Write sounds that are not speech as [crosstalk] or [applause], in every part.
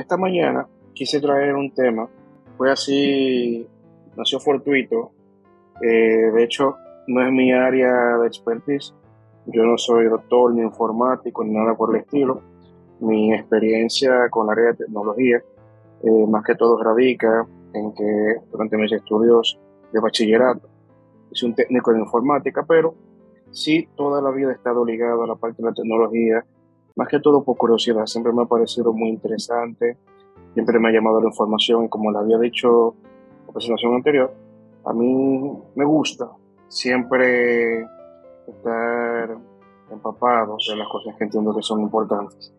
esta mañana quise traer un tema, fue así, nació fortuito, eh, de hecho no es mi área de expertise, yo no soy doctor ni informático ni nada por el estilo, mi experiencia con la área de tecnología eh, más que todo radica en que durante mis estudios de bachillerato hice un técnico en informática, pero sí toda la vida he estado ligado a la parte de la tecnología, más que todo por curiosidad, siempre me ha parecido muy interesante, siempre me ha llamado la información y como le había dicho en la presentación anterior, a mí me gusta siempre estar empapado de las cosas que entiendo que son importantes.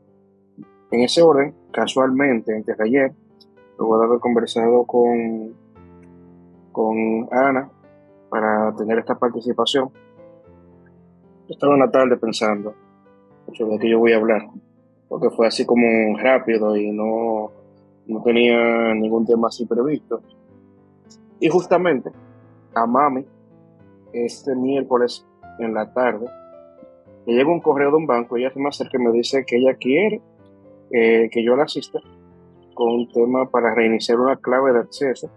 En ese orden, casualmente, antes de ayer, luego de haber conversado con, con Ana para tener esta participación, estaba en la tarde pensando de qué yo voy a hablar, porque fue así como rápido y no, no tenía ningún tema así previsto. Y justamente a mami, este miércoles en la tarde, le llega un correo de un banco, ella se me acerca y me dice que ella quiere eh, que yo la asista con un tema para reiniciar una clave de acceso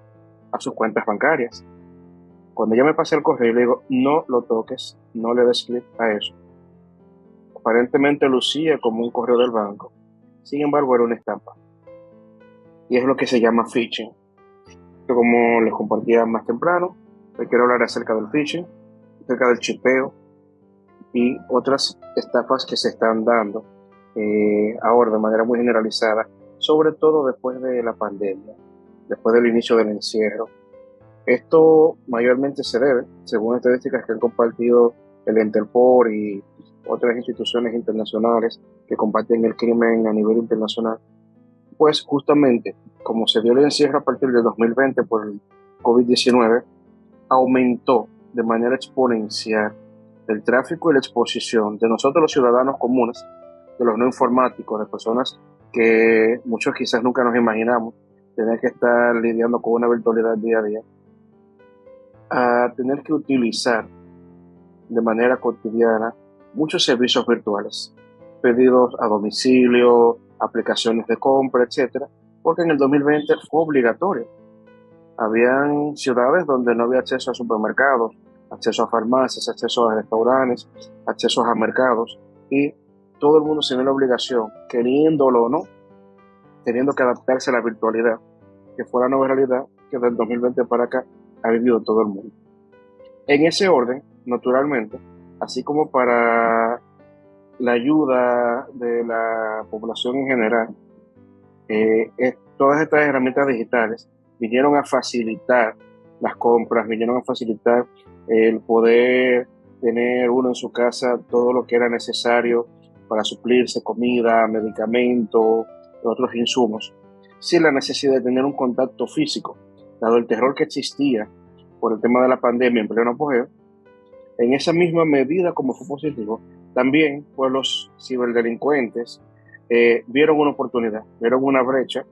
a sus cuentas bancarias. Cuando ella me pasa el correo, le digo, no lo toques, no le des clic a eso. Aparentemente lucía como un correo del banco. Sin embargo, era una estampa. Y es lo que se llama phishing. Como les compartía más temprano, hoy quiero hablar acerca del phishing, acerca del chipeo y otras estafas que se están dando eh, ahora de manera muy generalizada sobre todo después de la pandemia, después del inicio del encierro. Esto mayormente se debe, según estadísticas que han compartido el Interpol y otras instituciones internacionales que combaten el crimen a nivel internacional, pues justamente como se dio el encierro a partir de 2020 por el COVID-19, aumentó de manera exponencial el tráfico y la exposición de nosotros los ciudadanos comunes, de los no informáticos, de personas que muchos quizás nunca nos imaginamos, tener que estar lidiando con una virtualidad día a día, a tener que utilizar de manera cotidiana muchos servicios virtuales, pedidos a domicilio, aplicaciones de compra, etcétera, porque en el 2020 fue obligatorio. Habían ciudades donde no había acceso a supermercados, acceso a farmacias, acceso a restaurantes, acceso a mercados y todo el mundo se la obligación, queriéndolo o no, teniendo que adaptarse a la virtualidad, que fue la nueva realidad que del 2020 para acá ha vivido todo el mundo. En ese orden, naturalmente, así como para la ayuda de la población en general, eh, todas estas herramientas digitales vinieron a facilitar las compras, vinieron a facilitar el poder tener uno en su casa todo lo que era necesario para suplirse comida, medicamentos, otros insumos, sin la necesidad de tener un contacto físico, dado el terror que existía por el tema de la pandemia en pleno apogeo, en esa misma medida como fue positivo, también pues los ciberdelincuentes eh, vieron una oportunidad, vieron una brecha,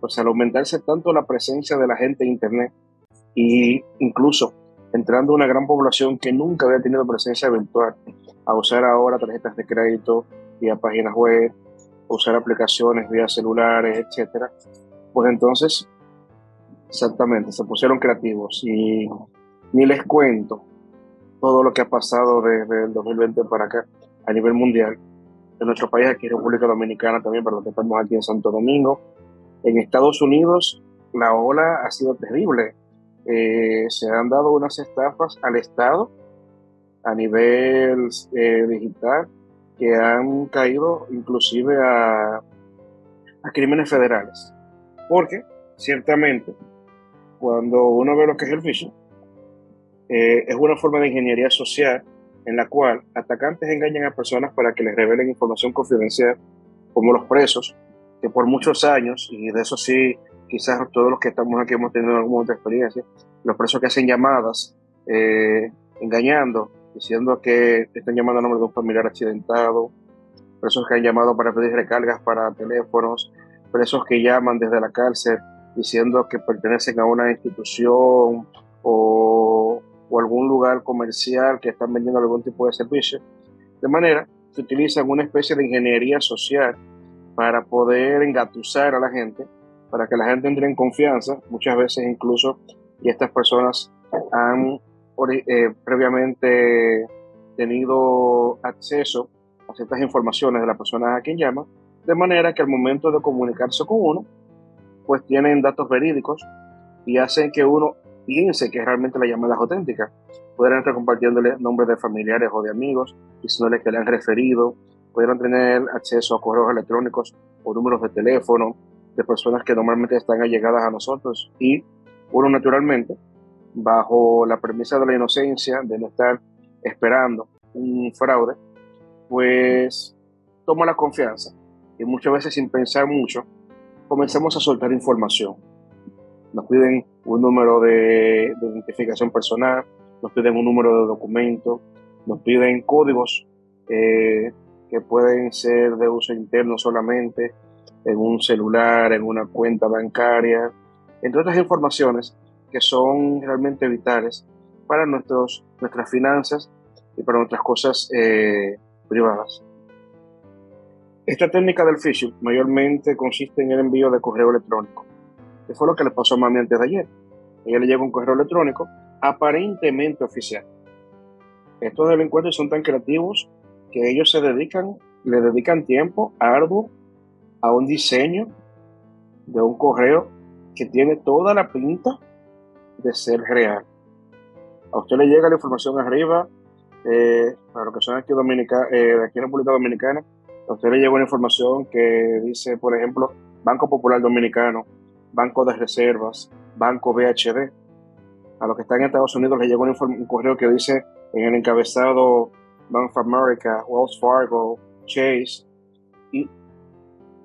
pues al aumentarse tanto la presencia de la gente en Internet e incluso entrando una gran población que nunca había tenido presencia virtual a usar ahora tarjetas de crédito vía páginas web, usar aplicaciones vía celulares, etcétera, pues entonces, exactamente, se pusieron creativos. Y ni les cuento todo lo que ha pasado desde el 2020 para acá a nivel mundial, en nuestro país, aquí en República Dominicana también, pero que estamos aquí en Santo Domingo. En Estados Unidos la ola ha sido terrible. Eh, se han dado unas estafas al Estado a nivel eh, digital que han caído inclusive a, a crímenes federales. Porque, ciertamente, cuando uno ve lo que es el phishing, eh, es una forma de ingeniería social en la cual atacantes engañan a personas para que les revelen información confidencial, como los presos, que por muchos años, y de eso sí, quizás todos los que estamos aquí hemos tenido alguna otra experiencia, los presos que hacen llamadas eh, engañando diciendo que están llamando a nombre de un familiar accidentado, presos que han llamado para pedir recargas para teléfonos, presos que llaman desde la cárcel diciendo que pertenecen a una institución o, o algún lugar comercial que están vendiendo algún tipo de servicio. De manera que utilizan una especie de ingeniería social para poder engatusar a la gente, para que la gente entre en confianza. Muchas veces incluso, y estas personas han eh, previamente tenido acceso a ciertas informaciones de la persona a quien llama, de manera que al momento de comunicarse con uno, pues tienen datos verídicos y hacen que uno piense que realmente la llamada es auténtica. Podrán estar compartiéndole nombres de familiares o de amigos, diciéndole que le han referido, pudieran tener acceso a correos electrónicos o números de teléfono de personas que normalmente están allegadas a nosotros y uno naturalmente, bajo la premisa de la inocencia, de no estar esperando un fraude, pues toma la confianza y muchas veces sin pensar mucho comenzamos a soltar información. Nos piden un número de, identificación personal, nos piden un número de documento, nos piden códigos eh, que pueden ser de uso interno solamente en un celular, en una cuenta bancaria, entre otras informaciones que son realmente vitales para nuestros, nuestras finanzas y para nuestras cosas eh, privadas. Esta técnica del phishing mayormente consiste en el envío de correo electrónico, que fue lo que le pasó a mami antes de ayer. Ella le llegó un correo electrónico aparentemente oficial. Estos delincuentes son tan creativos que ellos se dedican, le dedican tiempo arduo a un diseño de un correo que tiene toda la pinta de ser real. A usted le llega la información arriba, eh, para los que son aquí, Dominica, eh, aquí en República Dominicana, a usted le llega una información que dice, por ejemplo, Banco Popular Dominicano, Banco de Reservas, Banco BHD. A los que están en Estados Unidos le llega un, correo que dice en el encabezado Bank of America, Wells Fargo, Chase, y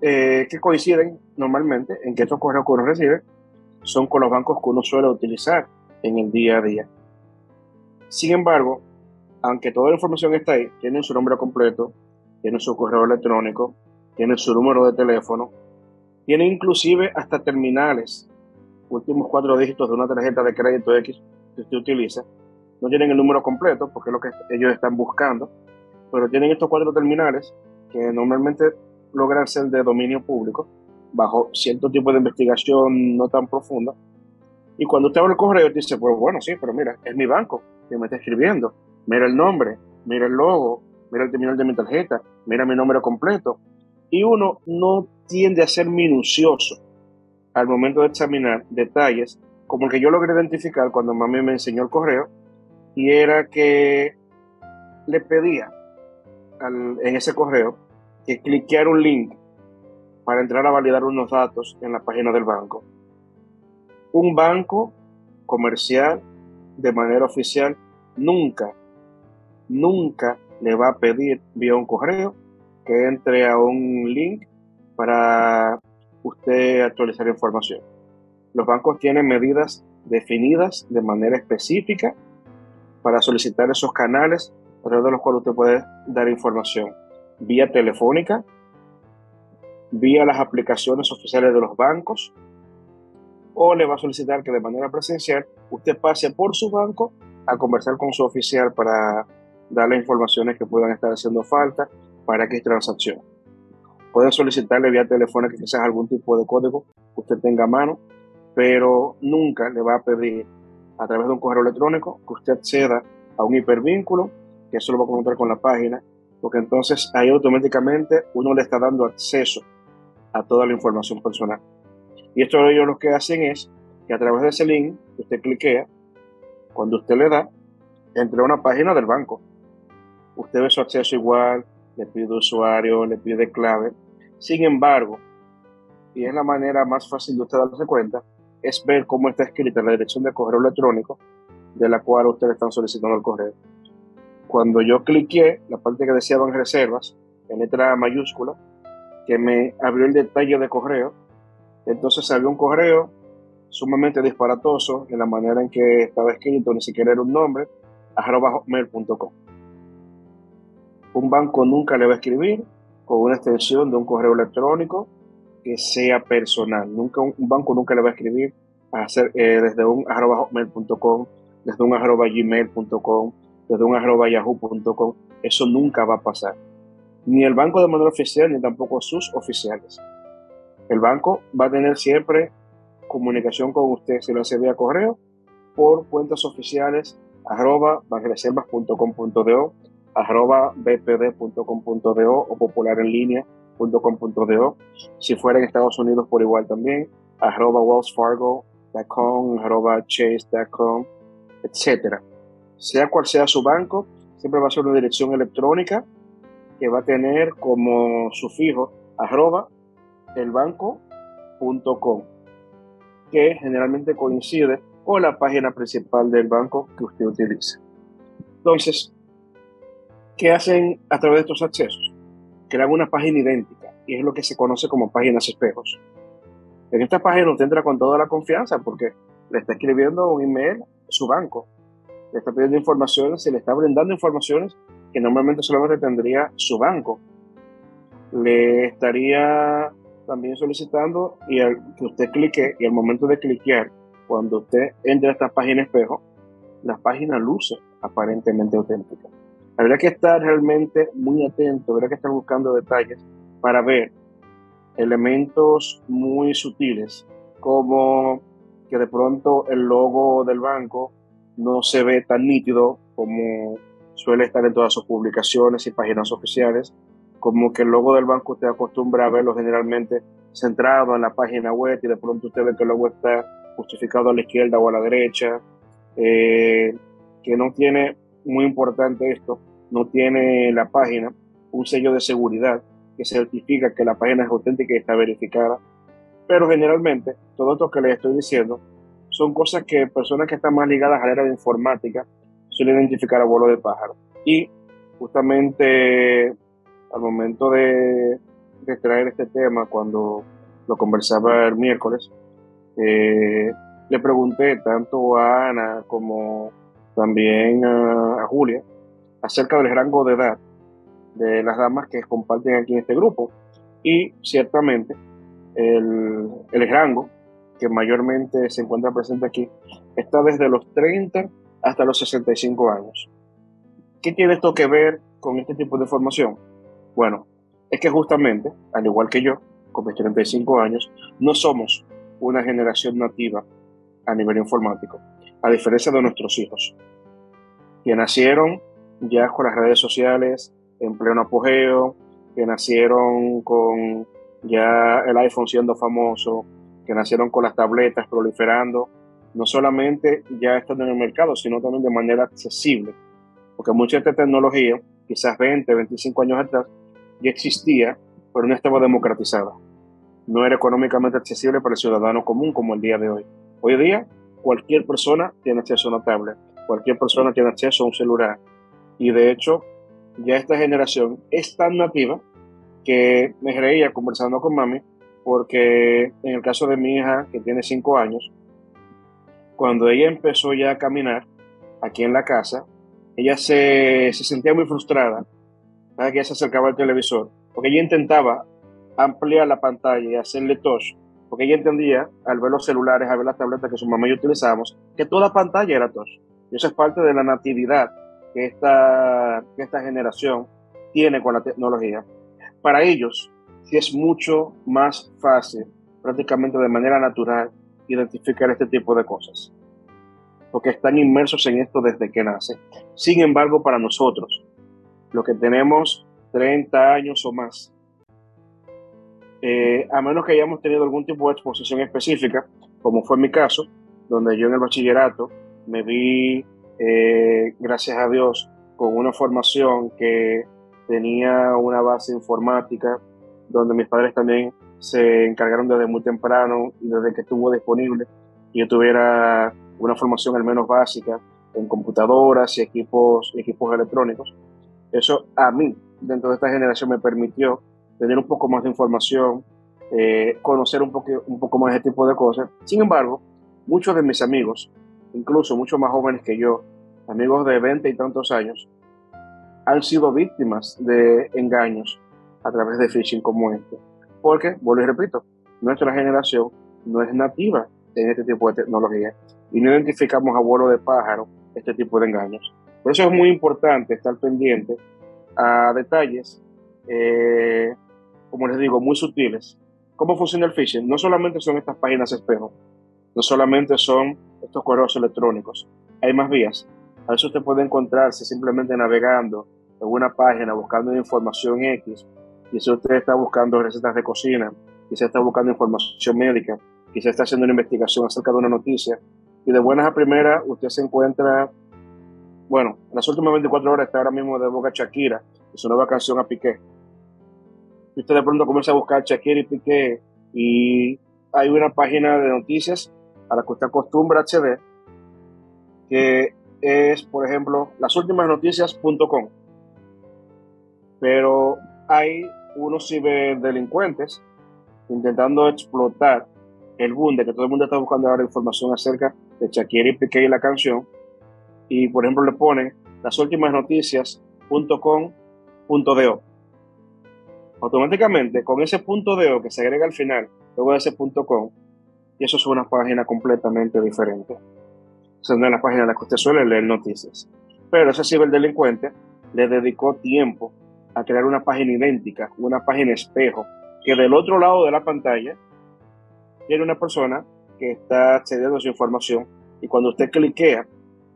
eh, que coinciden normalmente en que estos correos que uno recibe son con los bancos que uno suele utilizar en el día a día. Sin embargo, aunque toda la información está ahí, tienen su nombre completo, tiene su correo electrónico, tiene su número de teléfono, tiene inclusive hasta terminales, últimos cuatro dígitos de una tarjeta de crédito X que usted utiliza. No tienen el número completo porque es lo que ellos están buscando, pero tienen estos cuatro terminales que normalmente logran ser de dominio público bajo cierto tipo de investigación no tan profunda. Y cuando usted abre el correo, dice, pues bueno, sí, pero mira, es mi banco que me está escribiendo. Mira el nombre, mira el logo, mira el terminal de mi tarjeta, mira mi número completo. Y uno no tiende a ser minucioso al momento de examinar detalles como el que yo logré identificar cuando mami me enseñó el correo, y era que le pedía en ese correo que cliqueara un link para entrar a validar unos datos en la página del banco. Un banco comercial de manera oficial nunca, nunca le va a pedir vía un correo que entre a un link para usted actualizar información. Los bancos tienen medidas definidas de manera específica para solicitar esos canales a través de los cuales usted puede dar información vía telefónica, vía las aplicaciones oficiales de los bancos, o le va a solicitar que de manera presencial usted pase por su banco a conversar con su oficial para darle informaciones que puedan estar haciendo falta para que transacción. Puede solicitarle vía telefónica quizás algún tipo de código que usted tenga a mano, pero nunca le va a pedir a través de un correo electrónico que usted acceda a un hipervínculo, que eso lo va a encontrar con la página, porque entonces ahí automáticamente uno le está dando acceso a toda la información personal. Y esto ellos lo que hacen es que a través de ese link que usted cliquea, cuando usted le da, entre a una página del banco usted ve su acceso igual, le pide usuario, le pide clave. Sin embargo, y es la manera más fácil de usted darse cuenta, es ver cómo está escrita la dirección de correo electrónico de la cual ustedes están solicitando el correo. Cuando yo cliqué la parte que decía van reservas, en letra mayúscula, que me abrió el detalle de correo, entonces había un correo sumamente disparatoso en la manera en que estaba escrito, ni siquiera era un nombre, arroba mail.com. Un banco nunca le va a escribir con una extensión de un correo electrónico que sea personal. Nunca, un banco nunca le va a escribir a hacer, eh, desde un arroba hotmail.com, desde un arroba gmail.com, desde un arroba yahoo.com. Eso nunca va a pasar. ni el banco de manera oficial, ni tampoco sus oficiales. El banco va a tener siempre comunicación con usted si lo hace vía correo por cuentas oficiales arroba banreservas.com.do, arroba bpd.com.do o popularenlinea.com.do. Si fuera en Estados Unidos por igual también, arroba wellsfargo.com, arroba chase.com, etc. Sea cual sea su banco, siempre va a ser una dirección electrónica que va a tener como sufijo arroba elbanco.com, que generalmente coincide con la página principal del banco que usted utilice. Entonces, ¿qué hacen a través de estos accesos? Crean una página idéntica y es lo que se conoce como páginas espejos. En esta página usted entra con toda la confianza porque le está escribiendo un email su banco, le está pidiendo informaciones y le está brindando informaciones que normalmente solamente tendría su banco. Le estaría también solicitando y al que usted clique y al momento de cliquear, cuando usted entre a esta página espejo, la página luce aparentemente auténtica. Habría que estar realmente muy atento, habría que estar buscando detalles para ver elementos muy sutiles, como que de pronto el logo del banco no se ve tan nítido como suele estar en todas sus publicaciones y páginas oficiales, como que el logo del banco usted acostumbra a verlo generalmente centrado en la página web y de pronto usted ve que el logo está justificado a la izquierda o a la derecha, eh, que no tiene, muy importante esto, no tiene la página un sello de seguridad que certifica que la página es auténtica y está verificada. Pero generalmente, todo esto que les estoy diciendo son cosas que personas que están más ligadas a la era de informática suele identificar a vuelo de pájaro. Y justamente al momento de, traer este tema, cuando lo conversaba el miércoles, eh, le pregunté tanto a Ana como también a, Julia acerca del rango de edad de las damas que comparten aquí en este grupo. Y ciertamente el, el rango que mayormente se encuentra presente aquí está desde los 30 hasta los 65 años. ¿Qué tiene esto que ver con este tipo de formación? Bueno, es que justamente, al igual que yo, con mis 35 años, no somos una generación nativa a nivel informático, a diferencia de nuestros hijos, que nacieron ya con las redes sociales en pleno apogeo, que nacieron con ya el iPhone siendo famoso, que nacieron con las tabletas proliferando, no solamente ya están en el mercado, sino también de manera accesible. Porque mucha de esta tecnología, quizás 20, 25 años atrás, ya existía, pero no estaba democratizada. No era económicamente accesible para el ciudadano común como el día de hoy. Hoy día, cualquier persona tiene acceso a una tablet, cualquier persona tiene acceso a un celular. Y de hecho, ya esta generación es tan nativa que me reía conversando con mami, porque en el caso de mi hija, que tiene 5 años, cuando ella empezó ya a caminar aquí en la casa, ella se, sentía muy frustrada cada que se acercaba al televisor, porque ella intentaba ampliar la pantalla y hacerle touch, porque ella entendía, al ver los celulares, al ver las tabletas que su mamá y yo utilizábamos, que toda pantalla era touch. Y eso es parte de la natividad que esta, que esta generación tiene con la tecnología. Para ellos, sí es mucho más fácil, prácticamente de manera natural, identificar este tipo de cosas, porque están inmersos en esto desde que nacen. Sin embargo, para nosotros, los que tenemos 30 años o más, eh, a menos que hayamos tenido algún tipo de exposición específica, como fue mi caso, donde yo en el bachillerato me vi, eh, gracias a Dios, con una formación que tenía una base informática, donde mis padres también se encargaron desde muy temprano y desde que estuvo disponible yo tuviera una formación al menos básica en computadoras y equipos, equipos electrónicos. Eso a mí, dentro de esta generación, me permitió tener un poco más de información, eh, conocer un poco, un poco más de este tipo de cosas. Sin embargo, muchos de mis amigos, incluso muchos más jóvenes que yo, amigos de 20 y tantos años, han sido víctimas de engaños a través de phishing como este. Porque, vuelvo y repito, nuestra generación no es nativa en este tipo de tecnología y no identificamos a vuelo de pájaro este tipo de engaños. Por eso es muy importante estar pendiente a detalles eh, como les digo, muy sutiles. ¿Cómo funciona el phishing? No solamente son estas páginas espejo, no solamente son estos correos electrónicos, hay más vías. A veces usted puede encontrarse simplemente navegando en una página buscando información X, y si usted está buscando recetas de cocina, quizá está buscando información médica, quizá está haciendo una investigación acerca de una noticia, y de buenas a primeras usted se encuentra, bueno, en las últimas 24 horas está ahora mismo de boca Shakira y su nueva canción a Piqué. Y usted de pronto comienza a buscar Shakira y Piqué y hay una página de noticias a la que usted acostumbra acceder que es, por ejemplo, lasultimasnoticias.com. Pero hay unos ciberdelincuentes intentando explotar el boom de que todo el mundo está buscando ahora información acerca de Shakira y Piqué y la canción. Y, por ejemplo, le ponen lasultimasnoticias.com.do. Automáticamente, con ese punto .do que se agrega al final, luego de ese punto .com, y eso es una página completamente diferente. Esa no es la página en la que usted suele leer noticias. Pero ese ciberdelincuente le dedicó tiempo a crear una página idéntica, una página espejo, que del otro lado de la pantalla tiene una persona que está accediendo a su información y cuando usted cliquea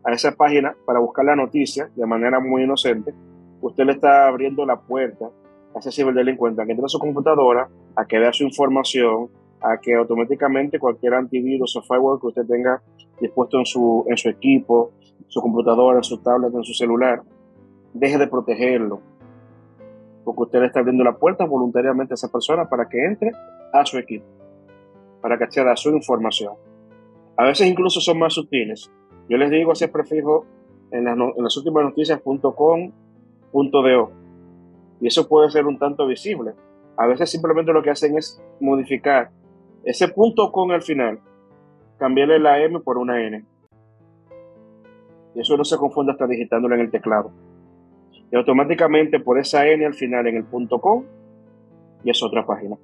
a esa página para buscar la noticia de manera muy inocente, usted le está abriendo la puerta a ese ciberdelincuente a que entre a su computadora, a que vea su información, a que automáticamente cualquier antivirus o firewall que usted tenga dispuesto en su, en su equipo, su computadora, en su tablet, en su celular, deje de protegerlo. Porque usted está abriendo la puerta voluntariamente a esa persona para que entre a su equipo, para que acceda a su información. A veces incluso son más sutiles. Yo les digo ese prefijo en las, en las últimas noticias.com.do. Y eso puede ser un tanto visible. A veces simplemente lo que hacen es modificar ese punto con al final, cambiarle la M por una N. Y eso no se confunde hasta digitándolo en el teclado. Y automáticamente por esa N al final en el punto com, y es otra página.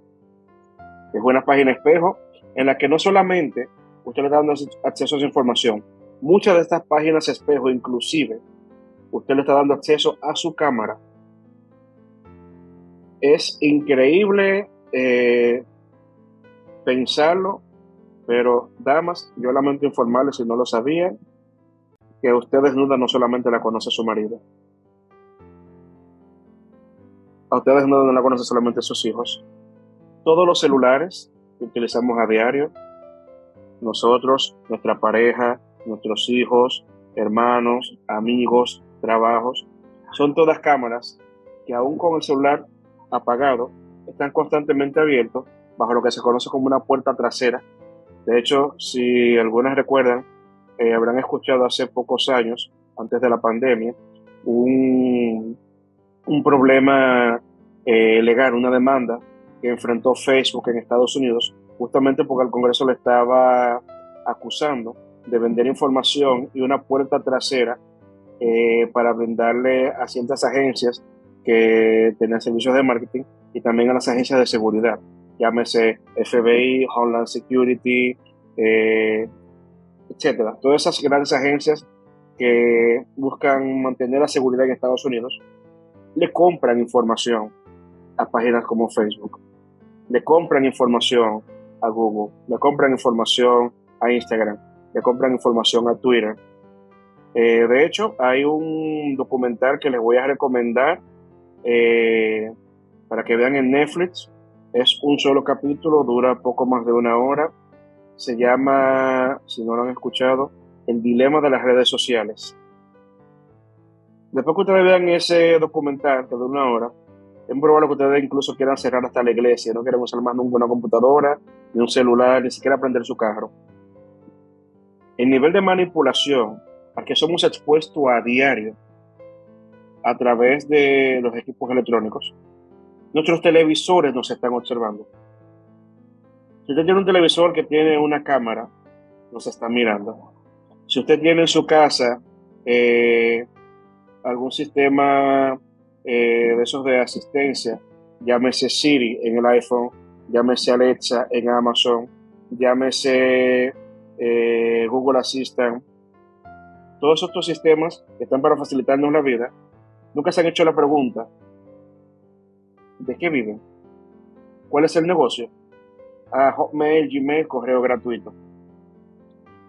Es una página espejo en la que no solamente usted le está dando acceso a esa información, muchas de estas páginas espejo inclusive, usted le está dando acceso a su cámara. Es increíble eh, pensarlo, pero damas, yo lamento informarles si no lo sabían, que usted desnuda no solamente la conoce su marido. A usted desnuda no la conoce solamente sus hijos. Todos los celulares que utilizamos a diario, nosotros, nuestra pareja, nuestros hijos, hermanos, amigos, trabajos, son todas cámaras que aún con el celular apagado están constantemente abiertos bajo lo que se conoce como una puerta trasera. De hecho, si algunas recuerdan, eh, habrán escuchado hace pocos años, antes de la pandemia, un, un problema eh, legal, una demanda que enfrentó Facebook en Estados Unidos, justamente porque el Congreso le estaba acusando de vender información y una puerta trasera eh, para brindarle a ciertas agencias que tenían servicios de marketing y también a las agencias de seguridad llámese FBI, Homeland Security, eh, etcétera. Todas esas grandes agencias que buscan mantener la seguridad en Estados Unidos le compran información a páginas como Facebook, le compran información a Google, le compran información a Instagram, le compran información a Twitter. Eh, de hecho, hay un documental que les voy a recomendar eh, para que vean en Netflix es un solo capítulo, dura poco más de una hora. Se llama, si no lo han escuchado, El dilema de las redes sociales. Después que ustedes vean ese documental dura una hora, es probable que ustedes incluso quieran cerrar hasta la iglesia, no quieren usar más nunca una computadora, ni un celular, ni siquiera prender su carro. El nivel de manipulación al que somos expuestos a diario a través de los equipos electrónicos Nuestros televisores nos están observando. Si usted tiene un televisor que tiene una cámara, nos está mirando. Si usted tiene en su casa eh, algún sistema eh, de esos de asistencia, llámese Siri en el iPhone, llámese Alexa en Amazon, llámese eh, Google Assistant, todos estos sistemas están para facilitarnos la vida, nunca se han hecho la pregunta, ¿De qué viven? ¿Cuál es el negocio? A Hotmail, Gmail, correo gratuito.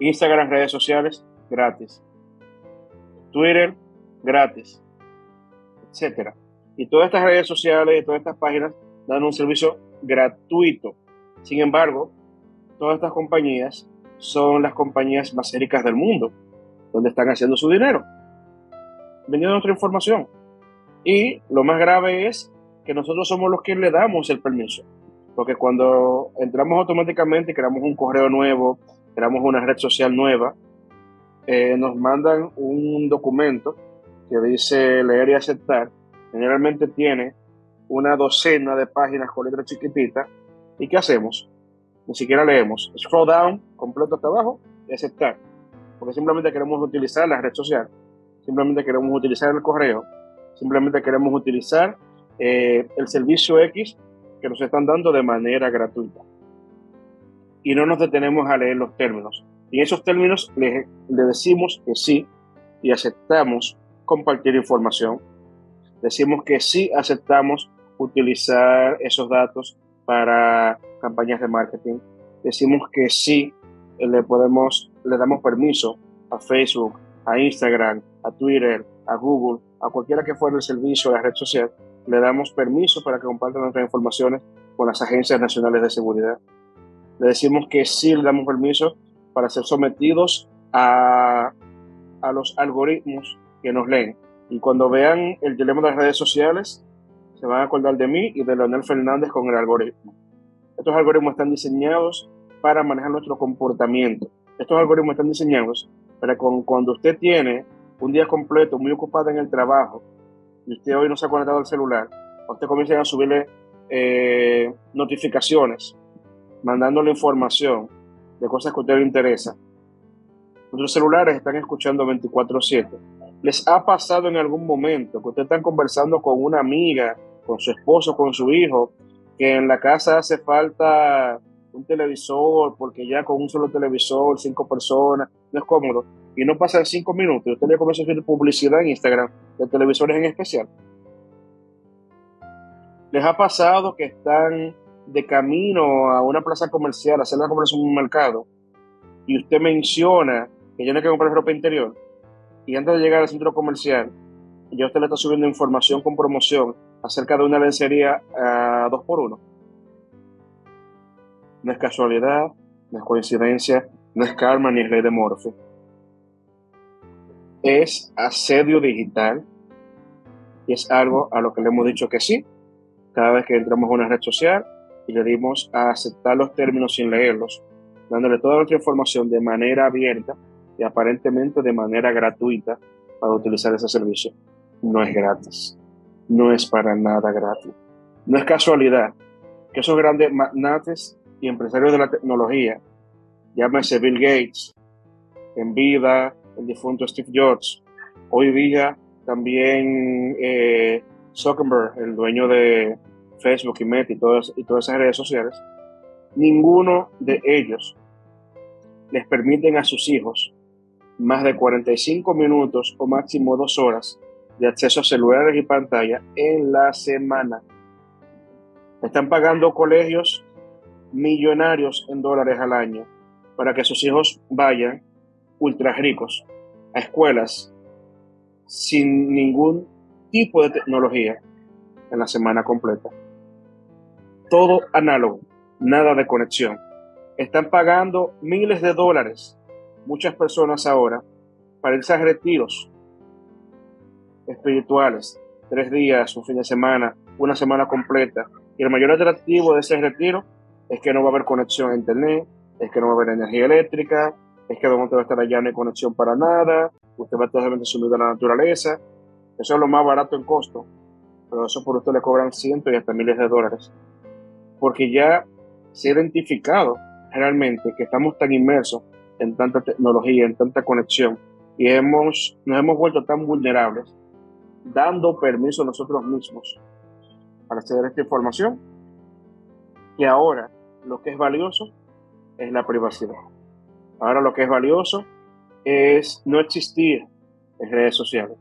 Instagram, redes sociales, gratis. Twitter, gratis. Etcétera. Y todas estas redes sociales y todas estas páginas dan un servicio gratuito. Sin embargo, todas estas compañías son las compañías más ricas del mundo, donde están haciendo su dinero, vendiendo nuestra información. Y lo más grave es que nosotros somos los que le damos el permiso. Porque cuando entramos automáticamente creamos un correo nuevo, creamos una red social nueva, eh, nos mandan un documento que dice leer y aceptar. Generalmente tiene una docena de páginas con letras chiquititas. ¿Y qué hacemos? Ni siquiera leemos. Scroll down, completo hasta abajo y aceptar. Porque simplemente queremos utilizar la red social. Simplemente queremos utilizar el correo. Simplemente queremos utilizar eh, el servicio X que nos están dando de manera gratuita. Y no nos detenemos a leer los términos. Y en esos términos le, le decimos que sí y aceptamos compartir información. Decimos que sí aceptamos utilizar esos datos para campañas de marketing. Decimos que sí le podemos, le damos permiso a Facebook, a Instagram, a Twitter, a Google, a cualquiera que fuera el servicio de la red social le damos permiso para que compartan nuestras informaciones con las agencias nacionales de seguridad. Le decimos que sí le damos permiso para ser sometidos a, a los algoritmos que nos leen. Y cuando vean el dilema de las redes sociales, se van a acordar de mí y de Leonel Fernández con el algoritmo. Estos algoritmos están diseñados para manejar nuestro comportamiento. Estos algoritmos están diseñados para que cuando usted tiene un día completo muy ocupado en el trabajo y usted hoy no se ha conectado al celular, usted comienza a subirle eh, notificaciones, mandándole información de cosas que a usted le interesa. Nuestros celulares están escuchando 24/7. ¿Les ha pasado en algún momento que usted está conversando con una amiga, con su esposo, con su hijo, que en la casa hace falta un televisor, porque ya con un solo televisor, cinco personas, no es cómodo? Y no pasan cinco minutos usted le comienza a hacer publicidad en Instagram de televisores en especial. ¿Les ha pasado que están de camino a una plaza comercial, a hacer la compra en un mercado, y usted menciona que tiene que comprar ropa interior, y antes de llegar al centro comercial, ya usted le está subiendo información con promoción acerca de una lencería a 2 por 1 No es casualidad, no es coincidencia, no es karma ni es ley de Morphe es asedio digital y es algo a lo que le hemos dicho que sí cada vez que entramos a una red social y le dimos a aceptar los términos sin leerlos, dándole toda nuestra información de manera abierta y aparentemente de manera gratuita para utilizar ese servicio. No es gratis, no es para nada gratis. No es casualidad que esos grandes magnates y empresarios de la tecnología, llámese Bill Gates, en vida, el difunto Steve Jobs. Hoy día también eh, Zuckerberg, el dueño de Facebook y Meta y todas, y todas esas redes sociales, ninguno de ellos les permiten a sus hijos más de 45 minutos o máximo dos horas de acceso a celulares y pantalla en la semana. Están pagando colegios millonarios en dólares al año para que sus hijos vayan ultra ricos a escuelas sin ningún tipo de tecnología en la semana completa. Todo análogo, nada de conexión. Están pagando miles de dólares muchas personas ahora para irse a retiros espirituales, tres días, un fin de semana, una semana completa. Y el mayor atractivo de ese retiro es que no va a haber conexión a internet, es que no va a haber energía eléctrica, es que de momento va a estar allá no hay conexión para nada, usted va estar sumido a la naturaleza, eso es lo más barato en costo, pero eso por usted le cobran cientos y hasta miles de dólares, porque ya se ha identificado realmente que estamos tan inmersos en tanta tecnología, en tanta conexión, y hemos, nos hemos vuelto tan vulnerables, dando permiso a nosotros mismos para acceder a esta información, que ahora lo que es valioso es la privacidad. Ahora lo que es valioso es no existir en redes sociales.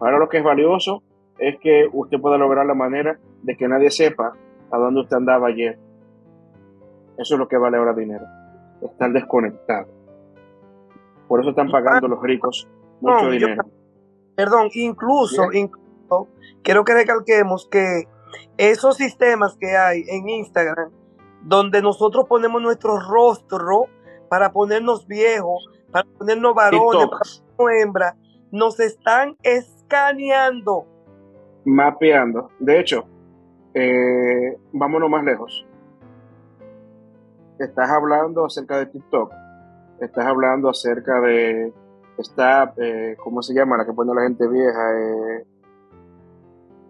Ahora lo que es valioso es que usted pueda lograr la manera de que nadie sepa a dónde usted andaba ayer. Eso es lo que vale ahora dinero. Estar desconectado. Por eso están pagando los ricos mucho dinero. perdón, incluso, incluso, quiero que recalquemos que esos sistemas que hay en Instagram, donde nosotros ponemos nuestro rostro para ponernos viejos, para ponernos varones, para ponernos hembras, nos están escaneando. Mapeando. De hecho, eh, vámonos más lejos. Estás hablando acerca de TikTok. Estás hablando acerca de esta, eh, ¿cómo se llama? La que pone la gente vieja. Eh,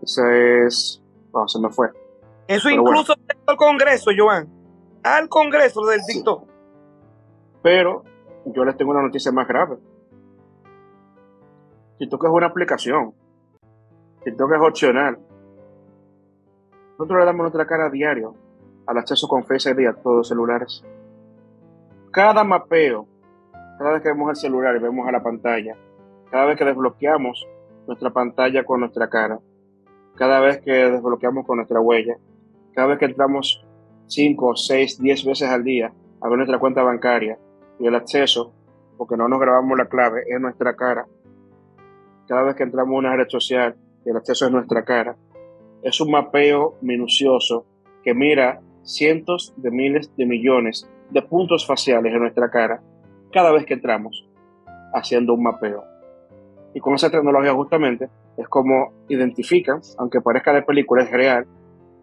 esa es, no, se me fue. Eso incluso al Congreso, Joan. Al Congreso del TikTok. Pero yo les tengo una noticia más grave. TikTok es una aplicación. TikTok es opcional. Nosotros le damos nuestra cara a diario al acceso con Face ID a todos los celulares. Cada mapeo, cada vez que vemos el celular y vemos a la pantalla, cada vez que desbloqueamos nuestra pantalla con nuestra cara, cada vez que desbloqueamos con nuestra huella, cada vez que entramos 5, 6, 10 veces al día a ver nuestra cuenta bancaria y el acceso, porque no nos grabamos la clave, es nuestra cara, cada vez que entramos a una red social el acceso es nuestra cara. Es un mapeo minucioso que mira cientos de miles de millones de puntos faciales en nuestra cara cada vez que entramos haciendo un mapeo. Y con esa tecnología justamente es como identifican, aunque parezca de película, es real,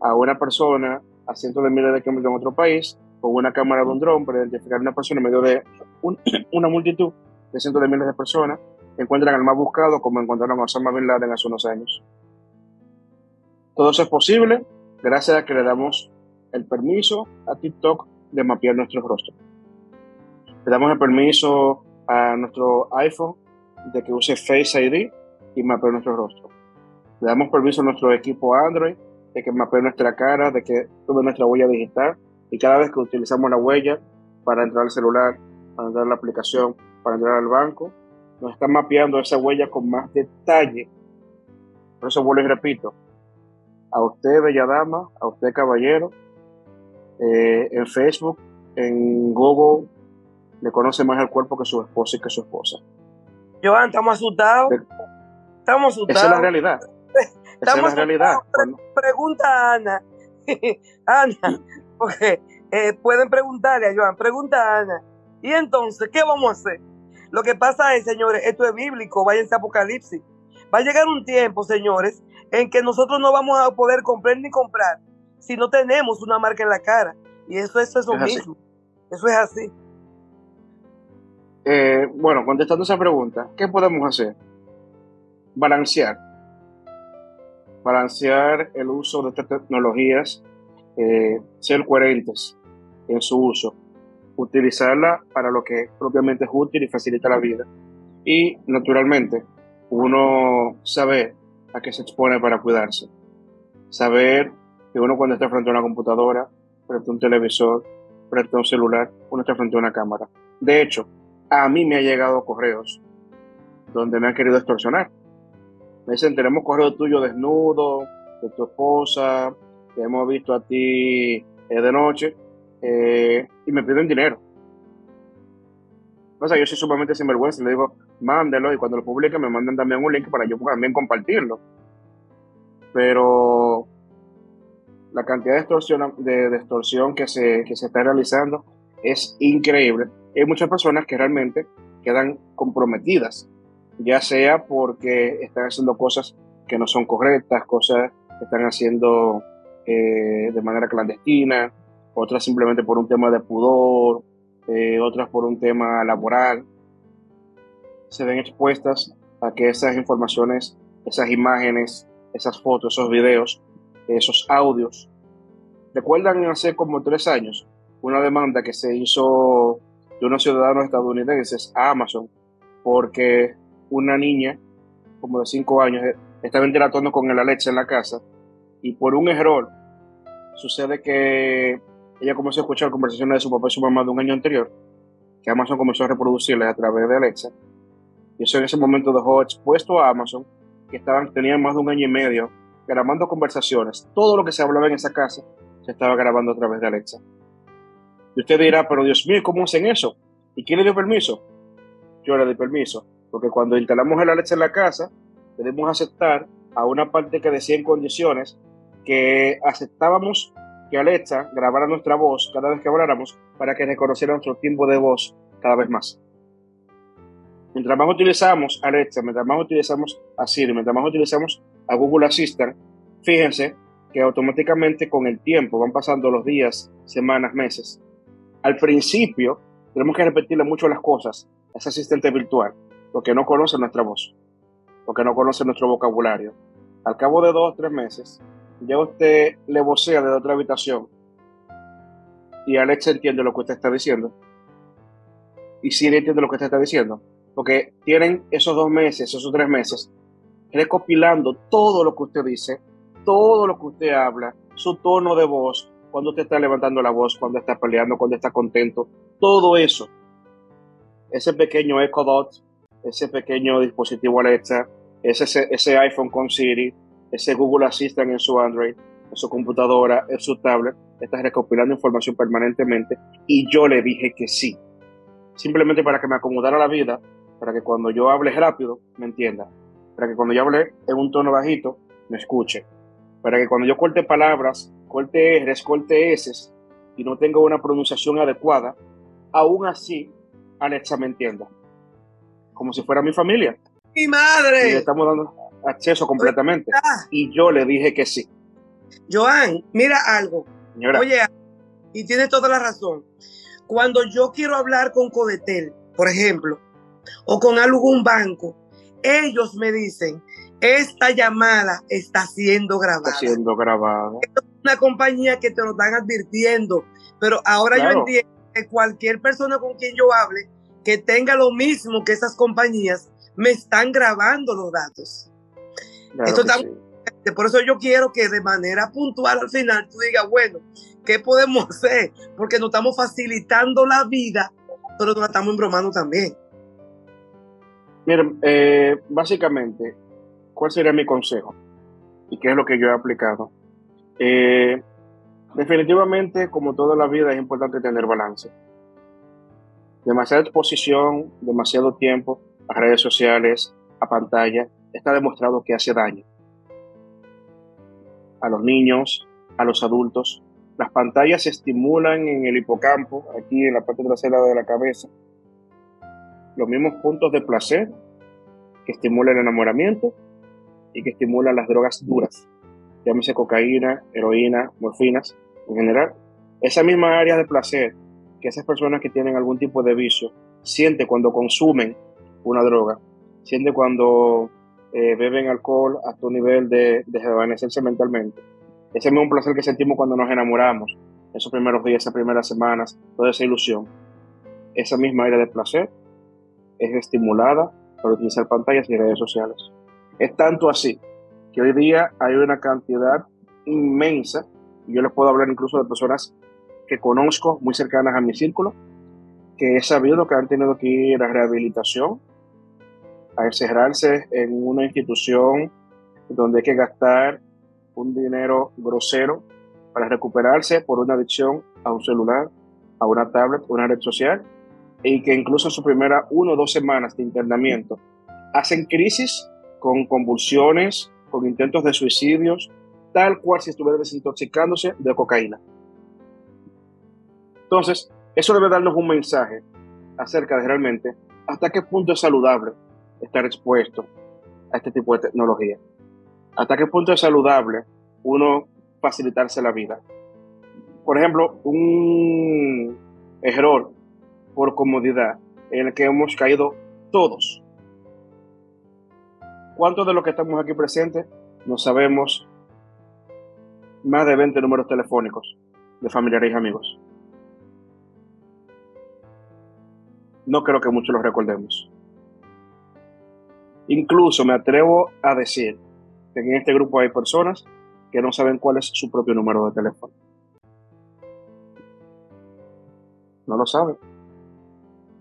a una persona a cientos de miles de kilómetros en otro país con una cámara de un dron para identificar a una persona en medio de [clears throat] una multitud de cientos de miles de personas encuentran al más buscado como encontraron a Osama Bin Laden hace unos años. Todo eso es posible gracias a que le damos el permiso a TikTok de mapear nuestros rostros. Le damos el permiso a nuestro iPhone de que use Face ID y mapee nuestro rostro. Le damos permiso a nuestro equipo Android de que mapee nuestra cara, de que tome nuestra huella digital y cada vez que utilizamos la huella para entrar al celular, para entrar a la aplicación, para entrar al banco, nos están mapeando esa huella con más detalle. Por eso vuelvo y repito, a usted, bella dama, a usted, caballero, eh, en Facebook, en Google, le conoce más el cuerpo que su esposa y que su esposa. Joan, estamos asustados. Estamos asustados. Esa es la realidad. Esa es la realidad. pregunta a Ana. [laughs] Ana, porque eh, pueden preguntarle a Joan, pregunta a Ana. ¿Y entonces qué vamos a hacer? Lo que pasa es, señores, esto es bíblico, váyanse a Apocalipsis. Va a llegar un tiempo, señores, en que nosotros no vamos a poder comprar ni comprar si no tenemos una marca en la cara. Y eso, es eso mismo. Eso es así. Eh, bueno, contestando esa pregunta, ¿qué podemos hacer? Balancear. Balancear el uso de estas tecnologías, eh, ser coherentes en su uso utilizarla para lo que propiamente es útil y facilita la vida. Y naturalmente, uno saber a qué se expone para cuidarse. Saber que uno cuando está frente a una computadora, frente a un televisor, frente a un celular, uno está frente a una cámara. De hecho, a mí me ha llegado correos donde me han querido extorsionar. Me dicen, tenemos correo tuyo desnudo, de tu esposa, hemos visto a ti eh, de noche eh, y me piden dinero. O sea, yo soy sumamente sinvergüenza y le digo, mándelo y cuando lo publique me mandan también un link para yo también compartirlo. Pero la cantidad de extorsión, de, extorsión que, se, que se está realizando es increíble. Hay muchas personas que realmente quedan comprometidas, ya sea porque están haciendo cosas que no son correctas, cosas que están haciendo eh, de manera clandestina, otras simplemente por un tema de pudor, eh, otras por un tema laboral, se ven expuestas a que esas informaciones, esas imágenes, esas fotos, esos videos, esos audios. ¿Recuerdan hace como tres años una demanda que se hizo de unos ciudadanos estadounidenses a Amazon porque una niña como de cinco años estaba interactuando con el Alexa en la casa y por un error sucede que ella comenzó a escuchar conversaciones de su papá y su mamá de un año anterior, que Amazon comenzó a reproducirles a través de Alexa. Y eso en ese momento dejó expuesto a Amazon, que estaban, tenían más de un año y medio grabando conversaciones. Todo lo que se hablaba en esa casa se estaba grabando a través de Alexa. Y usted dirá, pero Dios mío, ¿cómo hacen eso? ¿Y quién le dio permiso? Yo le di permiso, porque cuando instalamos el Alexa en la casa, debemos aceptar a una parte que decía en condiciones que aceptábamos que Alexa grabara nuestra voz cada vez que habláramos para que reconociera nuestro tiempo de voz cada vez más. Mientras más utilizamos Alexa, mientras más utilizamos a Siri, mientras más utilizamos a Google Assistant, fíjense que automáticamente con el tiempo van pasando los días, semanas, meses. Al principio tenemos que repetirle mucho las cosas a ese asistente virtual, porque no conoce nuestra voz, porque no conoce nuestro vocabulario. Al cabo de dos o tres meses, ya usted le vocea desde otra habitación y Alexa entiende lo que usted está diciendo. Y Siri entiende lo que usted está diciendo. Porque tienen esos dos meses, esos tres meses, recopilando todo lo que usted dice, todo lo que usted habla, su tono de voz, cuando usted está levantando la voz, cuando está peleando, cuando está contento, todo eso. Ese pequeño Echo Dot, ese pequeño dispositivo Alexa, ese, ese iPhone con Siri, ese Google Assistant en su Android, en su computadora, en su tablet, está recopilando información permanentemente y yo le dije que sí. Simplemente para que me acomodara la vida, para que cuando yo hable rápido me entienda, para que cuando yo hable en un tono bajito me escuche, para que cuando yo corte palabras, corte R's, corte S y no tenga una pronunciación adecuada, aún así Alexa me entienda. Como si fuera mi familia. ¡Mi madre! Y le estamos dando acceso completamente. Y yo le dije que sí. Joan, mira algo. Señora. Oye, y tienes toda la razón. Cuando yo quiero hablar con Codetel, por ejemplo, o con algún banco, ellos me dicen, esta llamada está siendo grabada. Está siendo grabada. Es una compañía que te lo están advirtiendo, pero ahora Claro. yo entiendo que cualquier persona con quien yo hable, que tenga lo mismo que esas compañías, me están grabando los datos. Claro Esto que está- sí. Por eso yo quiero que de manera puntual al final tú digas, bueno, ¿qué podemos [laughs] hacer? Porque nos estamos facilitando la vida, pero nos la estamos embromando también. Miren, eh, básicamente, ¿cuál sería mi consejo? ¿Y qué es lo que yo he aplicado? Eh, definitivamente, como toda la vida, es importante tener balance. Demasiada exposición, demasiado tiempo a redes sociales, a pantalla, está demostrado que hace daño. A los niños, a los adultos. Las pantallas se estimulan en el hipocampo, aquí en la parte trasera de la cabeza, los mismos puntos de placer que estimulan el enamoramiento y que estimulan las drogas duras, llámese cocaína, heroína, morfinas en general. Esa misma área de placer que esas personas que tienen algún tipo de vicio siente cuando consumen una droga, siente cuando eh, beben alcohol hasta un nivel de, de desvanecerse mentalmente. Ese mismo placer que sentimos cuando nos enamoramos, esos primeros días, esas primeras semanas, toda esa ilusión. Esa misma área de placer es estimulada por utilizar pantallas y redes sociales. Es tanto así que hoy día hay una cantidad inmensa, y yo les puedo hablar incluso de personas que conozco muy cercanas a mi círculo, que he sabido que han tenido que ir a rehabilitación, a encerrarse en una institución donde hay que gastar un dinero grosero para recuperarse por una adicción a un celular, a una tablet, una red social, y que incluso en su primera uno o dos semanas de internamiento hacen crisis con convulsiones, con intentos de suicidios, tal cual si estuvieran desintoxicándose de cocaína. Entonces, eso debe darnos un mensaje acerca de realmente hasta qué punto es saludable estar expuesto a este tipo de tecnología. Hasta qué punto es saludable uno facilitarse la vida. Por ejemplo, un error por comodidad en el que hemos caído todos. ¿Cuántos de los que estamos aquí presentes no sabemos más de 20 números telefónicos de familiares y amigos? No creo que muchos los recordemos. Incluso me atrevo a decir que en este grupo hay personas que no saben cuál es su propio número de teléfono. No lo saben.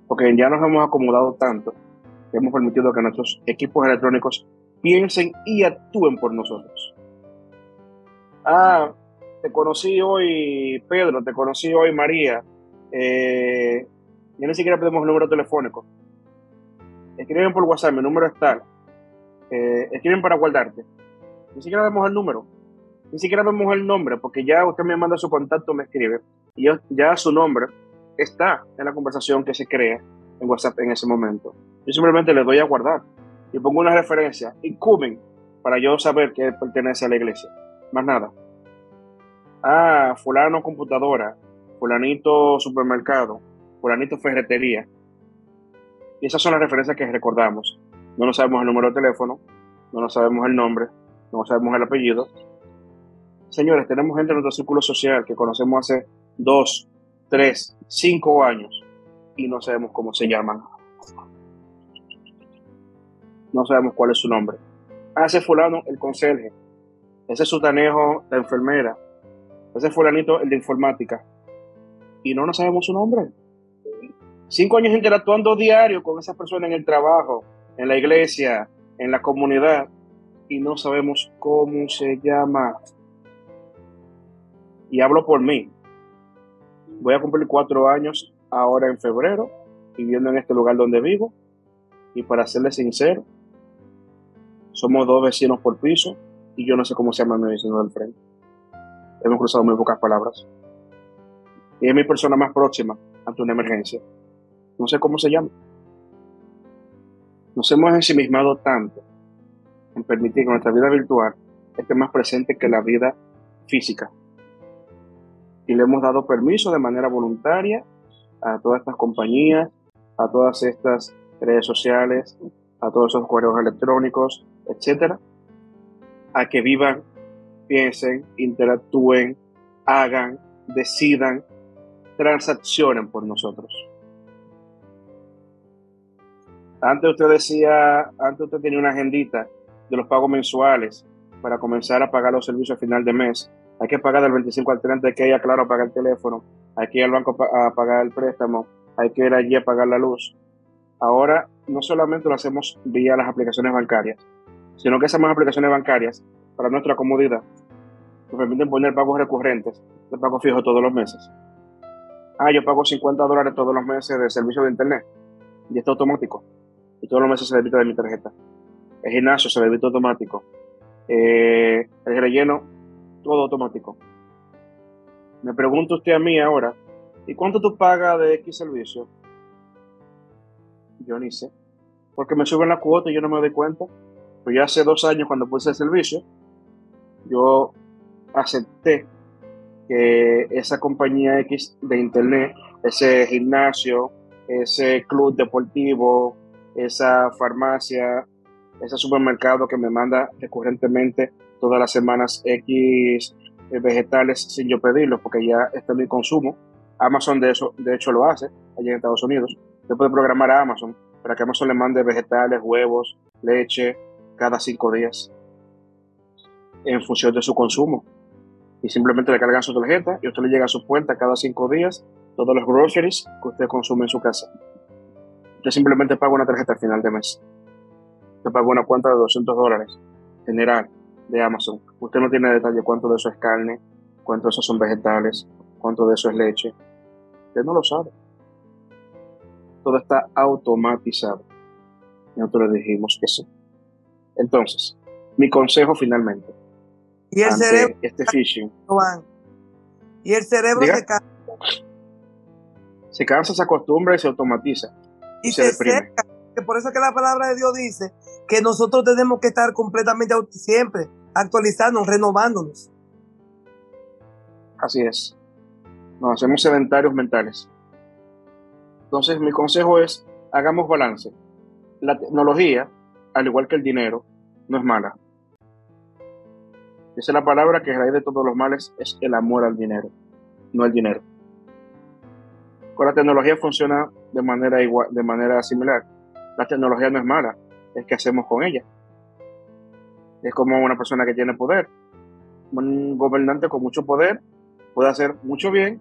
Porque ya nos hemos acomodado tanto que hemos permitido que nuestros equipos electrónicos piensen y actúen por nosotros. Ah, te conocí hoy Pedro, te conocí hoy María. Eh, ya ni siquiera pedimos número telefónico. Escriben por WhatsApp, mi número es tal. Eh, escriben para guardarte. Ni siquiera vemos el número. Ni siquiera vemos el nombre, porque ya usted me manda su contacto, me escribe. Y ya su nombre está en la conversación que se crea en WhatsApp en ese momento. Yo simplemente le doy a guardar y pongo una referencia, incuben, para yo saber que pertenece a la iglesia. Más nada. Ah, fulano computadora, fulanito supermercado, fulanito ferretería. Y esas son las referencias que recordamos. No nos sabemos el número de teléfono, no nos sabemos el nombre, no sabemos el apellido. Señores, tenemos gente en nuestro círculo social que conocemos hace dos, tres, cinco años y no sabemos cómo se llaman. No sabemos cuál es su nombre. Ese fulano, el conserje. Ese sutanejo, la enfermera. Ese fulanito, el de informática. Y no nos sabemos su nombre. Cinco años interactuando diario con esa persona en el trabajo, en la iglesia, en la comunidad. Y no sabemos cómo se llama. Y hablo por mí. Voy a cumplir cuatro años ahora en febrero, viviendo en este lugar donde vivo. Y para serle sincero, somos dos vecinos por piso y yo no sé cómo se llama mi vecino del frente. Hemos cruzado muy pocas palabras. Y es mi persona más próxima ante una emergencia. No sé cómo se llama. Nos hemos ensimismado tanto en permitir que nuestra vida virtual esté más presente que la vida física. Y le hemos dado permiso de manera voluntaria a todas estas compañías, a todas estas redes sociales, a todos esos correos electrónicos, etcétera, a que vivan, piensen, interactúen, hagan, decidan, transaccionen por nosotros. Antes usted decía, antes usted tenía una agendita de los pagos mensuales para comenzar a pagar los servicios a final de mes. Hay que pagar del 25 al 30, hay que ir a Claro a pagar el teléfono, hay que ir al banco a pagar el préstamo, hay que ir allí a pagar la luz. Ahora no solamente lo hacemos vía las aplicaciones bancarias, sino que esas más aplicaciones bancarias, para nuestra comodidad, nos permiten poner pagos recurrentes de pago fijo todos los meses. Ah, yo pago 50 dólares todos los meses de servicio de internet y está automático. Y todos los meses se debita de mi tarjeta. El gimnasio se debita automático. Eh, el relleno, todo automático. Me pregunta usted a mí ahora, ¿y cuánto tú pagas de X servicio? Yo ni sé. Porque me suben la cuota y yo no me doy cuenta. Pues ya hace dos años cuando puse el servicio, yo acepté que esa compañía X de internet, ese gimnasio, ese club deportivo, esa farmacia, ese supermercado que me manda recurrentemente todas las semanas X eh, vegetales sin yo pedirlo, porque ya está mi consumo. Amazon de eso, de hecho lo hace allá en Estados Unidos. Usted puede programar a Amazon para que Amazon le mande vegetales, huevos, leche cada cinco días en función de su consumo. Y simplemente le cargan su tarjeta y usted le llega a su cuenta cada cinco días todos los groceries que usted consume en su casa. Usted simplemente paga una tarjeta al final de mes. Usted paga una cuenta de 200 dólares general de Amazon. Usted no tiene detalle cuánto de eso es carne, cuánto de eso son vegetales, cuánto de eso es leche. Usted no lo sabe. Todo está automatizado. Y nosotros le dijimos que sí. Entonces, mi consejo finalmente. Y el cerebro. Este phishing. Y el cerebro se cansa. Se cansa, se acostumbra y se automatiza. Y, se, deprime. por eso es que la palabra de Dios dice que nosotros tenemos que estar completamente siempre actualizándonos, renovándonos. Así es. Nos hacemos sedentarios mentales. Entonces, mi consejo es, hagamos balance. La tecnología, al igual que el dinero, no es mala. Esa es la palabra que raíz de todos los males es el amor al dinero, no el dinero. Con la tecnología funciona de manera igual, de manera similar. La tecnología no es mala, es que hacemos con ella. Es como una persona que tiene poder. Un gobernante con mucho poder puede hacer mucho bien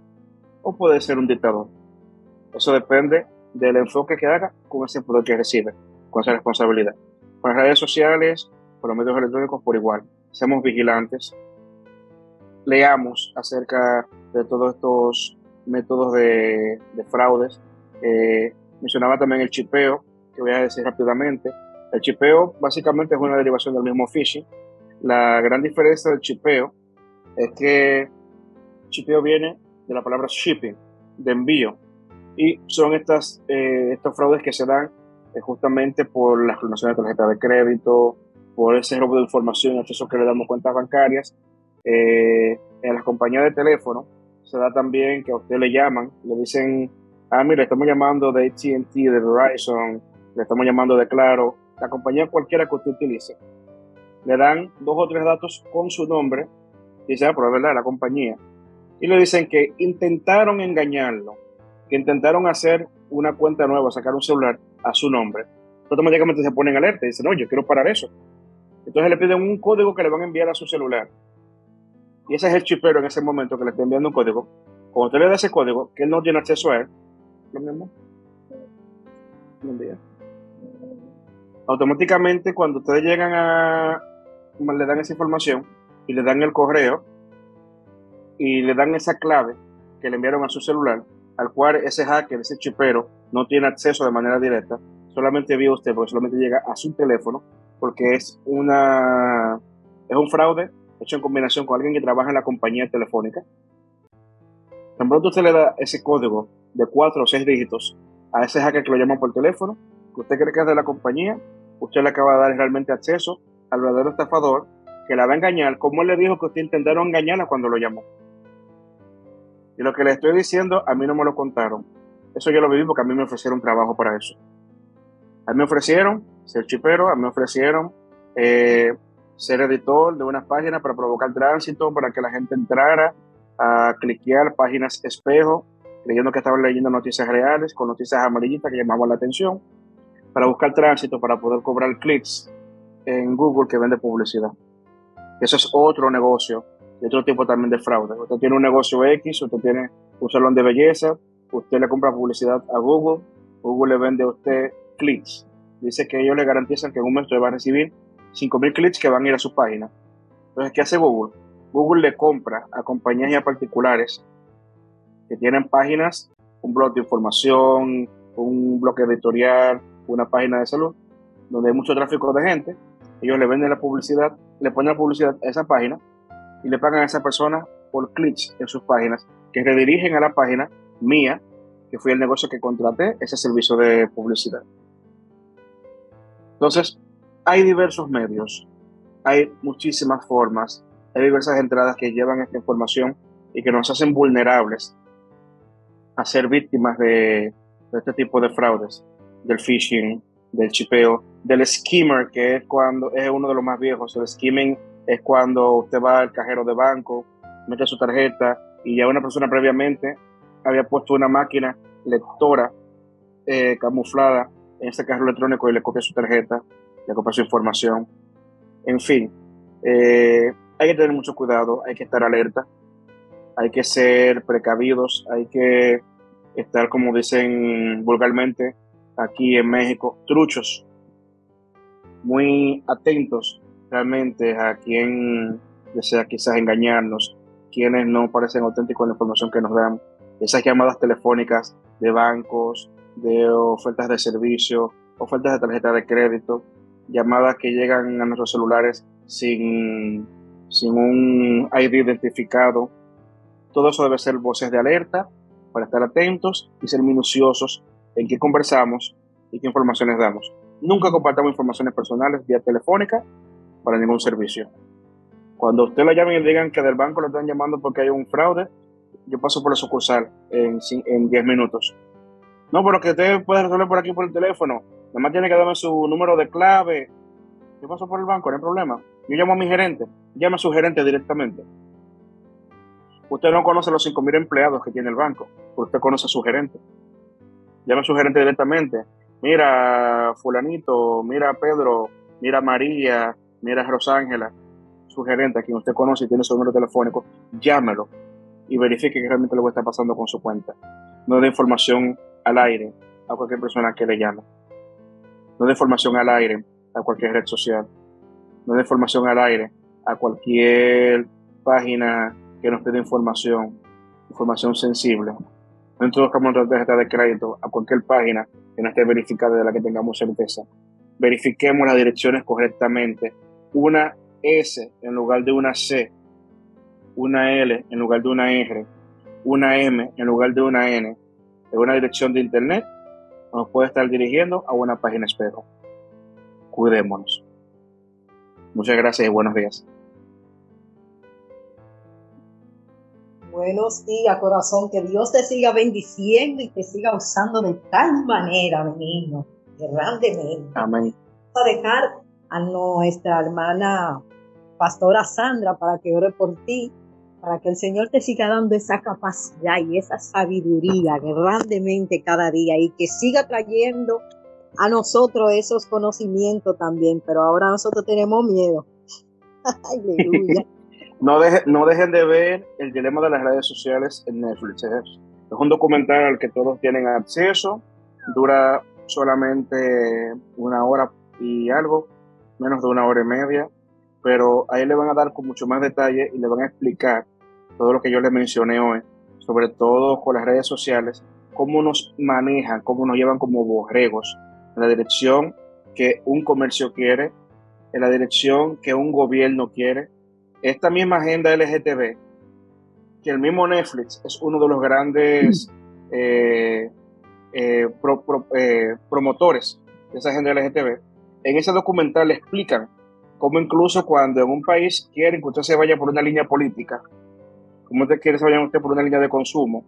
o puede ser un dictador. Eso depende del enfoque que haga con ese poder que recibe, con esa responsabilidad. Con las redes sociales, con los medios electrónicos por igual. Seamos vigilantes. leamos acerca de todos estos métodos de, fraudes. Eh, mencionaba también el chipeo, que voy a decir rápidamente. El chipeo básicamente es una derivación del mismo phishing. La gran diferencia del chipeo es que chipeo viene de la palabra shipping, de envío, y son estas, eh, estos fraudes que se dan eh, justamente por la clonación de tarjeta de crédito, por ese robo de información, acceso que le damos cuentas bancarias. Eh, en las compañías de teléfono se da también que a usted le llaman, le dicen, ah, mire, estamos llamando de ATT, de Verizon, le estamos llamando de Claro, la compañía cualquiera que usted utilice. Le dan dos o tres datos con su nombre, dice, ah, pero es verdad, la compañía. Y le dicen que intentaron engañarlo, que intentaron hacer una cuenta nueva, sacar un celular a su nombre. Automáticamente se ponen alerta y dicen, no, yo quiero parar eso. Entonces le piden un código que le van a enviar a su celular. Y ese es el chipero en ese momento que le está enviando un código. Cuando usted le da ese código, que él no tiene acceso a él, Automáticamente, cuando ustedes llegan a. le dan esa información y le dan el correo y le dan esa clave que le enviaron a su celular, al cual ese hacker, ese chipero, no tiene acceso de manera directa, solamente vio usted, porque solamente llega a su teléfono, porque es una es un fraude hecho en combinación con alguien que trabaja en la compañía telefónica. Tan pronto usted le da ese código de cuatro o seis dígitos a ese hacker que lo llama por teléfono, que usted cree que es de la compañía, usted le acaba de dar realmente acceso al verdadero estafador que la va a engañar, como él le dijo que usted intentaron engañarla cuando lo llamó. Y lo que le estoy diciendo, a mí no me lo contaron. Eso yo lo viví porque a mí me ofrecieron trabajo para eso. A mí me ofrecieron ser chipero, a mí me ofrecieron eh, ser editor de unas páginas para provocar tránsito, para que la gente entrara a cliquear páginas espejo, creyendo que estaban leyendo noticias reales, con noticias amarillitas que llamaban la atención, para buscar tránsito, para poder cobrar clics en Google que vende publicidad. Eso es otro negocio y otro tipo también de fraude. Usted tiene un negocio X, usted tiene un salón de belleza, usted le compra publicidad a Google, Google le vende a usted clics. Dice que ellos le garantizan que en un mes usted va a recibir 5.000 clics que van a ir a su página. Entonces, ¿qué hace Google? Google le compra a compañías y a particulares que tienen páginas, un blog de información, un blog editorial, una página de salud, donde hay mucho tráfico de gente. Ellos le venden la publicidad, le ponen la publicidad a esa página y le pagan a esa persona por clics en sus páginas que redirigen a la página mía, que fue el negocio que contraté, ese servicio de publicidad. Entonces, hay diversos medios, hay muchísimas formas, hay diversas entradas que llevan esta información y que nos hacen vulnerables a ser víctimas de, de este tipo de fraudes, del phishing, del chipeo, del skimmer, que es cuando es uno de los más viejos. El skimming es cuando usted va al cajero de banco, mete su tarjeta y ya una persona previamente había puesto una máquina lectora eh, camuflada en ese cajero electrónico y le copia su tarjeta, le copia su información. En fin, eh, hay que tener mucho cuidado, hay que estar alerta, hay que ser precavidos, hay que estar, como dicen vulgarmente aquí en México, truchos, muy atentos realmente a quien desea quizás engañarnos, quienes no parecen auténticos en la información que nos dan, esas llamadas telefónicas de bancos, de ofertas de servicio, ofertas de tarjeta de crédito, llamadas que llegan a nuestros celulares sin, sin un ID identificado. Todo eso debe ser voces de alerta para estar atentos y ser minuciosos en qué conversamos y qué informaciones damos. Nunca compartamos informaciones personales vía telefónica para ningún servicio. Cuando usted la llame y le digan que del banco lo están llamando porque hay un fraude, yo paso por la sucursal en, en 10 minutos. No, pero que usted puede resolver por aquí por el teléfono. Además tiene que darme su número de clave. Yo paso por el banco, no hay problema. Yo llamo a mi gerente. Llame a su gerente directamente. Usted no conoce los 5.000 empleados que tiene el banco. Usted conoce a su gerente. Llame a su gerente directamente. Mira, fulanito, mira Pedro, mira María, mira Rosángela, su gerente, a quien usted conoce y tiene su número telefónico, llámelo y verifique que realmente lo que está pasando con su cuenta. No dé información al aire a cualquier persona que le llame. No dé información al aire a cualquier red social. No dé información al aire a cualquier página que nos pide información, información sensible. No introduzcamos nuestra tarjeta de crédito a cualquier página que no esté verificada de la que tengamos certeza. Verifiquemos las direcciones correctamente. Una S en lugar de una C, una L en lugar de una R, una M en lugar de una N, en una dirección de internet, nos puede estar dirigiendo a una página espejo. Cuidémonos. Muchas gracias y buenos días. Buenos días, corazón. Que Dios te siga bendiciendo y te siga usando de tal manera, mi niño, grandemente. Amén. Vamos a dejar a nuestra hermana pastora Sandra para que ore por ti, para que el Señor te siga dando esa capacidad y esa sabiduría grandemente cada día y que siga trayendo a nosotros esos conocimientos también, pero ahora nosotros tenemos miedo. [laughs] Aleluya. no, no dejen de ver el dilema de las redes sociales en Netflix. ¿eh? Es un documental al que todos tienen acceso, dura solamente una hora y algo, menos de una hora y media, pero ahí le van a dar con mucho más detalle y le van a explicar todo lo que yo les mencioné hoy, sobre todo con las redes sociales, cómo nos manejan, cómo nos llevan como borregos en la dirección que un comercio quiere, en la dirección que un gobierno quiere. Esta misma agenda LGTB, que el mismo Netflix es uno de los grandes eh, eh, eh, promotores de esa agenda LGTB, en ese documental explican cómo incluso cuando en un país quieren que usted se vaya por una línea política, cómo usted quiere que se vaya usted por una línea de consumo,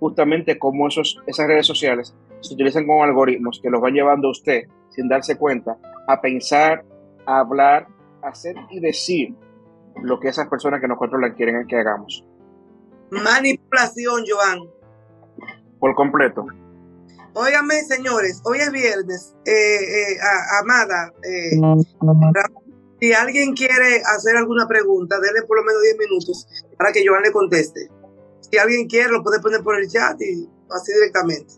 justamente cómo esos, esas redes sociales se utilizan como algoritmos que los van llevando a usted, sin darse cuenta, a pensar, a hablar, a hacer y decir lo que esas personas que nos controlan quieren que hagamos. Manipulación, Joan. Por completo. Óigame, señores, hoy es viernes. Eh, eh, amada, eh, si alguien quiere hacer alguna pregunta, denle por lo menos 10 minutos para que Joan le conteste. Si alguien quiere, lo puede poner por el chat y así directamente.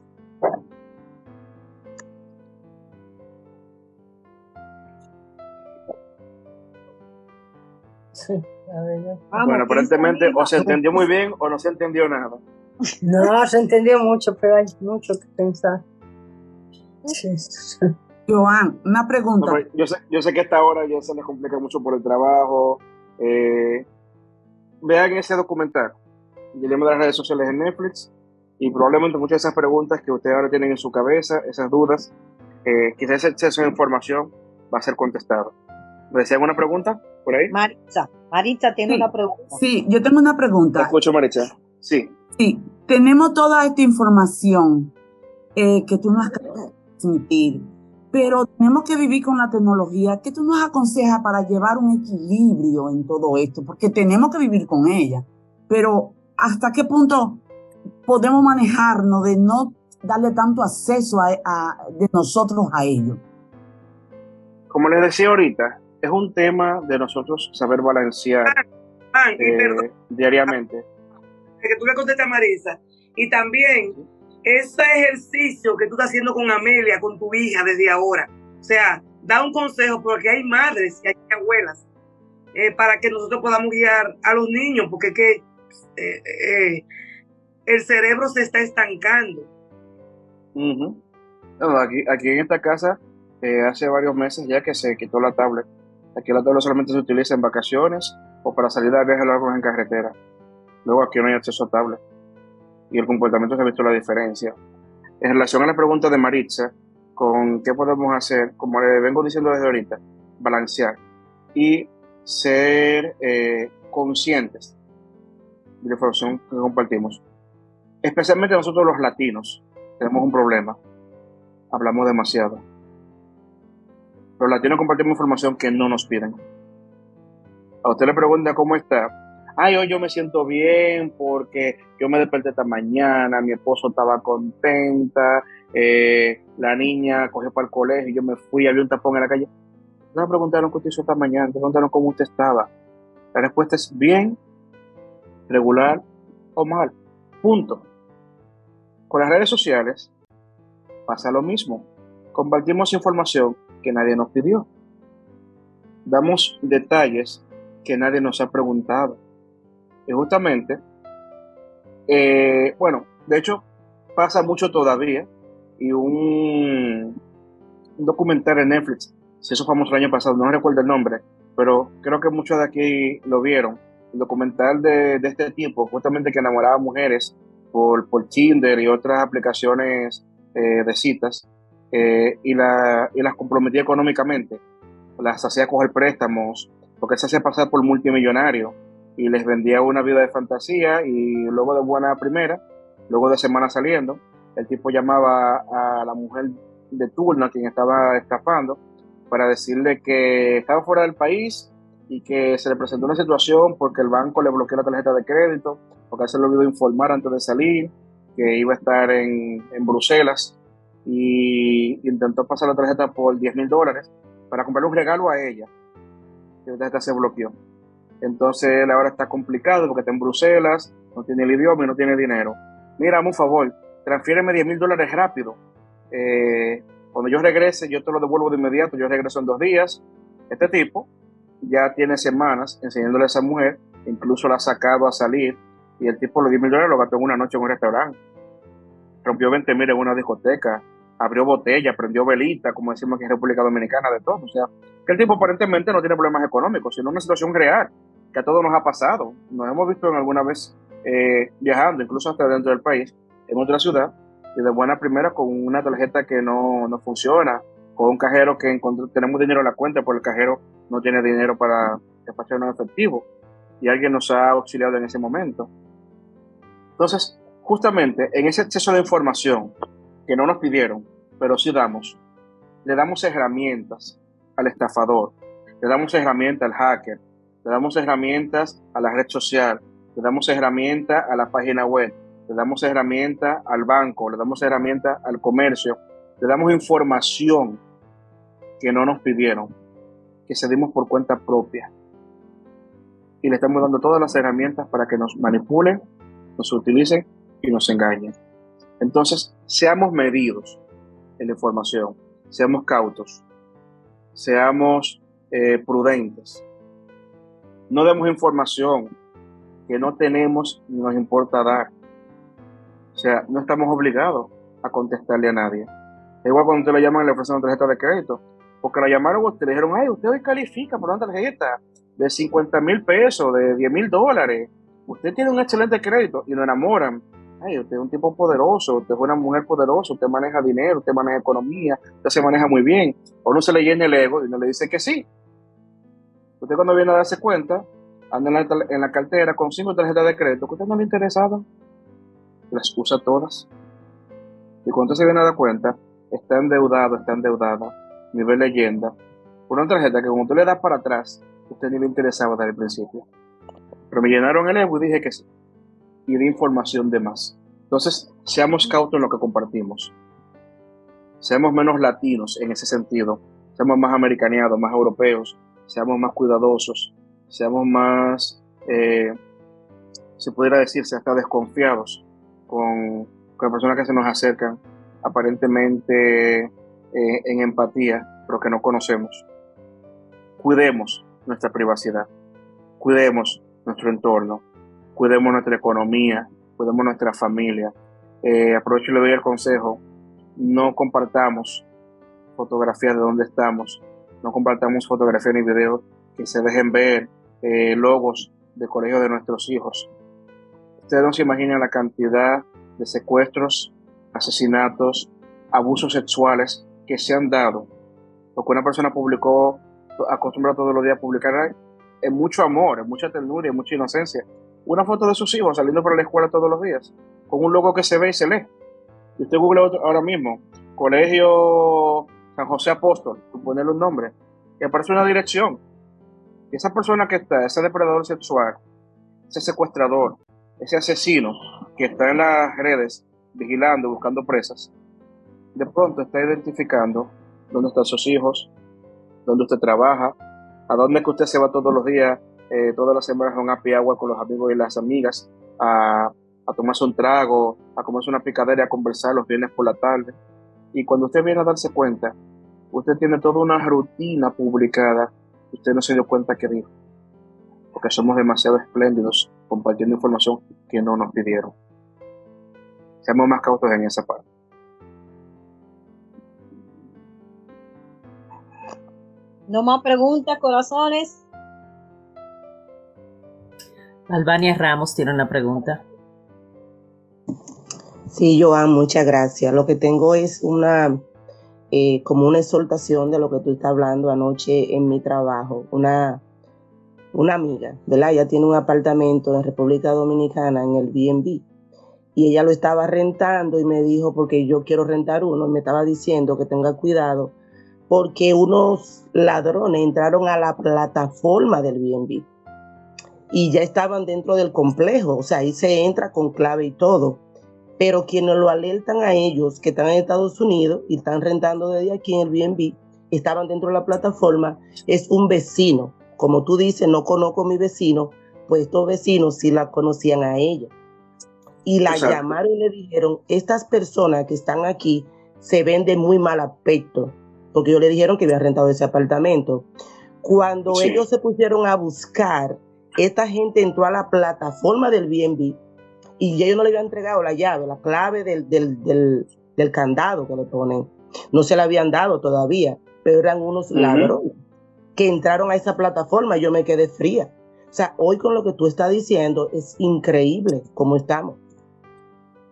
bueno, aparentemente o se entendió muy bien o no se entendió nada. No, se entendió mucho, pero hay mucho que pensar. Joan, una pregunta. yo, sé, yo sé que esta hora ya se les complica mucho por el trabajo. Eh, vean ese documental, Dilema de las redes sociales en Netflix, y probablemente muchas de esas preguntas que ustedes ahora tienen en su cabeza, esas dudas, eh, quizás ese exceso de información va a ser contestado. ¿Desean una pregunta por ahí? Maritza, Maritza tiene una pregunta. Sí, yo tengo una pregunta. Te escucho, Maritza. Sí. Sí, tenemos toda esta información eh, que tú nos has transmitir, pero tenemos que vivir con la tecnología. ¿Qué tú nos aconsejas para llevar un equilibrio en todo esto? Porque tenemos que vivir con ella, pero ¿hasta qué punto podemos manejarnos de no darle tanto acceso a, de nosotros a ellos? Como les decía ahorita, es un tema de nosotros saber balancear eh, diariamente que tú le contestas a Marisa. Y también ese ejercicio que tú estás haciendo con Amelia, con tu hija desde ahora. O sea, da un consejo porque hay madres y hay abuelas eh, para que nosotros podamos guiar a los niños, porque que eh, eh, el cerebro se está estancando. aquí, en esta casa hace varios meses ya que se quitó la tablet. Aquí la tablet solamente se utiliza en vacaciones o para salir a viajes largos en carretera. Luego aquí no hay acceso a tablet. Y el comportamiento se ha visto la diferencia. En relación a la pregunta de Maritza, con qué podemos hacer, como le vengo diciendo desde ahorita, balancear y ser eh, conscientes de la información que compartimos. Especialmente nosotros los latinos tenemos un problema. Hablamos demasiado. Los latinos compartimos información que no nos piden. A usted le pregunta cómo está ay, hoy yo me siento bien porque yo me desperté esta mañana, mi esposo estaba contenta, eh, la niña cogió para el colegio yo me fui, había un tapón en la calle. No me preguntaron qué usted hizo esta mañana, me preguntaron cómo usted estaba. La respuesta es bien, regular o mal. Punto. Con las redes sociales pasa lo mismo. Compartimos información que nadie nos pidió. Damos detalles que nadie nos ha preguntado Y justamente, eh, bueno, de hecho, pasa mucho todavía. Y un, documental en Netflix, se hizo famoso el año pasado, no recuerdo el nombre, pero creo que muchos de aquí lo vieron. Documental de, de este tipo, justamente que enamoraba a mujeres por, por Tinder y otras aplicaciones eh, de citas, eh, y, la, y las comprometía económicamente. Las hacía coger préstamos, porque se hacía pasar por multimillonario y les vendía una vida de fantasía y luego de buena primera, luego de semana saliendo, el tipo llamaba a la mujer de turno a quien estaba estafando para decirle que estaba fuera del país y que se le presentó una situación porque el banco le bloqueó la tarjeta de crédito, porque se le olvidó informar antes de salir, que iba a estar en, en Bruselas y intentó pasar la tarjeta por 10 mil dólares para comprarle un regalo a ella la tarjeta se bloqueó. Entonces él ahora está complicado porque está en Bruselas, no tiene el idioma y no tiene dinero. Mira, un favor, transfiéreme 10 mil dólares rápido. Eh, cuando yo regrese, yo te lo devuelvo de inmediato, yo regreso en dos días. Este tipo ya tiene semanas enseñándole a esa mujer, incluso la ha sacado a salir, y el tipo los 10 mil dólares lo gastó en una noche en un restaurante. Rompió 20 mil en una discoteca, abrió botella, prendió velita, como decimos aquí en República Dominicana, de todo. O sea, que el tipo aparentemente no tiene problemas económicos, sino una situación real, que a todos nos ha pasado. Nos hemos visto en alguna vez eh, viajando, incluso hasta dentro del país, en otra ciudad, y de buena primera con una tarjeta que no, no funciona, con un cajero que tenemos dinero en la cuenta, pero el cajero no tiene dinero para despachar un efectivo, y alguien nos ha auxiliado en ese momento. Entonces, justamente en ese exceso de información que no nos pidieron, pero sí damos, le damos herramientas al estafador, le damos herramientas al hacker, le damos herramientas a la red social, le damos herramientas a la página web, le damos herramientas al banco, le damos herramientas al comercio, le damos información que no nos pidieron, que cedimos por cuenta propia. Y le estamos dando todas las herramientas para que nos manipulen, nos utilicen y nos engañen. Entonces, seamos medidos en la información, seamos cautos, seamos eh, prudentes. No demos información que no tenemos ni nos importa dar. O sea, no estamos obligados a contestarle a nadie. Es igual cuando usted le llaman y le ofrecen una tarjeta de crédito. Porque la llamaron usted le dijeron, ay, usted hoy califica por una tarjeta de 50 mil pesos, de 10 mil dólares. Usted tiene un excelente crédito y lo enamoran usted es un tipo poderoso, usted es una mujer poderosa, usted maneja dinero, usted maneja economía, usted se maneja muy bien. O uno se le llena el ego y uno le dice que sí. Usted cuando viene a darse cuenta, anda en la, cartera con cinco tarjetas de crédito que usted no le interesaba, las usa todas. Y cuando se viene a dar cuenta, está endeudado, está endeudada, nivel leyenda, una tarjeta que cuando usted le da para atrás, usted ni le interesaba desde el principio. Pero me llenaron el ego y dije que sí y de información de más. Entonces, seamos cautos en lo que compartimos. Seamos menos latinos en ese sentido. Seamos más americaneados, más europeos. Seamos más cuidadosos. Seamos más, eh, se pudiera decirse, hasta desconfiados con, con las personas que se nos acercan aparentemente eh, en empatía, pero que no conocemos. Cuidemos nuestra privacidad. Cuidemos nuestro entorno cuidemos nuestra economía, cuidemos nuestra familia. Eh, aprovecho y le doy el consejo, no compartamos fotografías de dónde estamos, no compartamos fotografías ni videos que se dejen ver eh, logos de colegio de nuestros hijos. Ustedes no se imaginan la cantidad de secuestros, asesinatos, abusos sexuales que se han dado. Porque una persona publicó, acostumbra todos los días a publicar en mucho amor, en mucha ternura en mucha inocencia una foto de sus hijos saliendo para la escuela todos los días, con un logo que se ve y se lee. Y usted google ahora mismo, Colegio San José Apóstol, ponerle un nombre, y aparece una dirección. Y esa persona que está, ese depredador sexual, ese secuestrador, ese asesino que está en las redes vigilando, buscando presas, de pronto está identificando dónde están sus hijos, dónde usted trabaja, a dónde que usted se va todos los días eh, todas las semanas a un happy agua con los amigos y las amigas, a, a tomarse un trago, a comerse una picadera a conversar los viernes por la tarde. Y cuando usted viene a darse cuenta, usted tiene toda una rutina publicada, usted no se dio cuenta que dijo. porque somos demasiado espléndidos compartiendo información que no nos pidieron. Seamos más cautos en esa parte. No más preguntas, corazones. Albania Ramos tiene una pregunta. Sí, Joan, muchas gracias. Lo que tengo es una, eh, como una exhortación de lo que tú estás hablando anoche en mi trabajo. Una, una amiga, ¿verdad? Ella tiene un apartamento en República Dominicana en el BNB y ella lo estaba rentando y me dijo, porque yo quiero rentar uno, me estaba diciendo que tenga cuidado porque unos ladrones entraron a la plataforma del BNB y ya estaban dentro del complejo, o sea, ahí se entra con clave y todo. Pero quienes lo alertan a ellos que están en Estados Unidos y están rentando desde aquí en el BNB, estaban dentro de la plataforma, es un vecino. Como tú dices, no conozco a mi vecino, pues estos vecinos sí la conocían a ella. Y la llamaron y le dijeron, estas personas que están aquí se ven de muy mal aspecto, porque ellos le dijeron que había rentado ese apartamento. Cuando ellos se pusieron a buscar esta gente entró a la plataforma del BNB y ellos no le habían entregado la llave, la clave del, del, candado que le ponen. No se la habían dado todavía, pero eran unos ladrones que entraron a esa plataforma y yo me quedé fría. O sea, hoy con lo que tú estás diciendo es increíble cómo estamos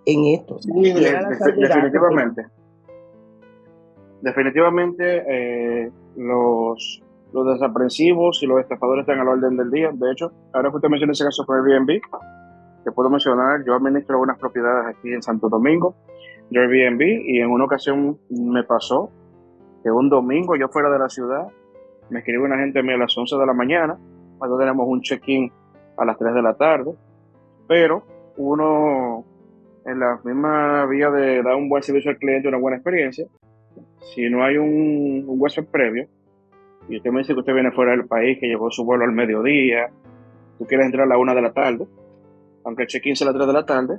en esto. definitivamente. Definitivamente eh, los los desaprensivos y los estafadores están a la orden del día. De hecho, ahora que usted menciona ese caso con Airbnb, te puedo mencionar, yo administro algunas propiedades aquí en Santo Domingo de Airbnb y en una ocasión me pasó que un domingo yo fuera de la ciudad, me escribe una gente a a las 11 de la mañana, cuando tenemos un check-in a las 3 de la tarde, pero uno en la misma vía de dar un buen servicio al cliente, una buena experiencia, si no hay un, un huésped previo, y usted me dice que usted viene fuera del país, que llevó su vuelo al mediodía, tú quieres entrar a la una de la tarde, aunque el check-in sea a las tres de la tarde,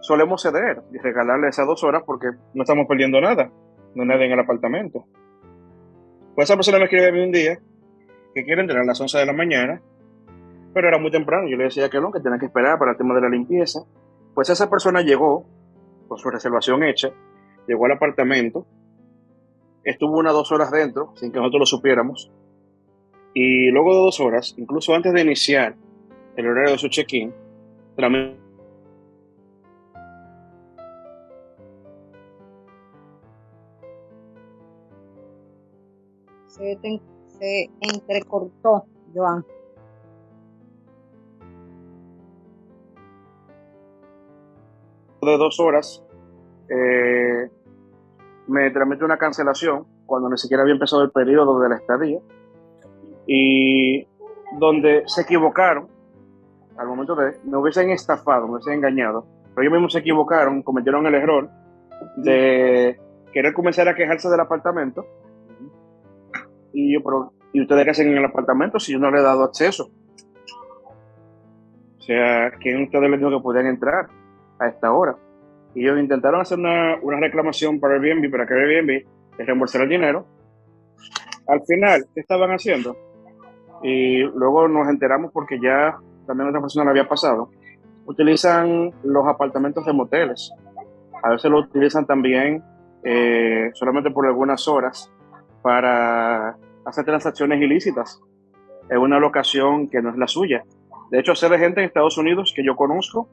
solemos ceder y regalarle esas dos horas porque no estamos perdiendo nada, no hay nadie en el apartamento. Pues esa persona me escribe a mí un día que quiere entrar a las 11 de la mañana, pero era muy temprano. Yo le decía que no, que tenía que esperar para el tema de la limpieza. Pues esa persona llegó con su reservación hecha, llegó al apartamento, estuvo unas dos horas dentro, sin que nosotros lo supiéramos. Y luego de dos horas, incluso antes de iniciar el horario de su check-in, se, se entrecortó, Joan. De dos horas, eh, me tramité una cancelación cuando ni siquiera había empezado el periodo de la estadía y donde se equivocaron al momento de, me hubiesen estafado, me hubiesen engañado, pero ellos mismos se equivocaron, cometieron el error de querer comenzar a quejarse del apartamento y yo, pero, ¿y ustedes qué hacen en el apartamento si yo no le he dado acceso? O sea, ¿quién ustedes les dijo que podían entrar a esta hora? Y ellos intentaron hacer una, una reclamación para Airbnb, para que Airbnb les reembolsara el dinero. Al final, ¿qué estaban haciendo? Y luego nos enteramos porque ya también otra persona lo había pasado. Utilizan los apartamentos de moteles. A veces lo utilizan también eh, solamente por algunas horas para hacer transacciones ilícitas en una locación que no es la suya. De hecho, sé de gente en Estados Unidos que yo conozco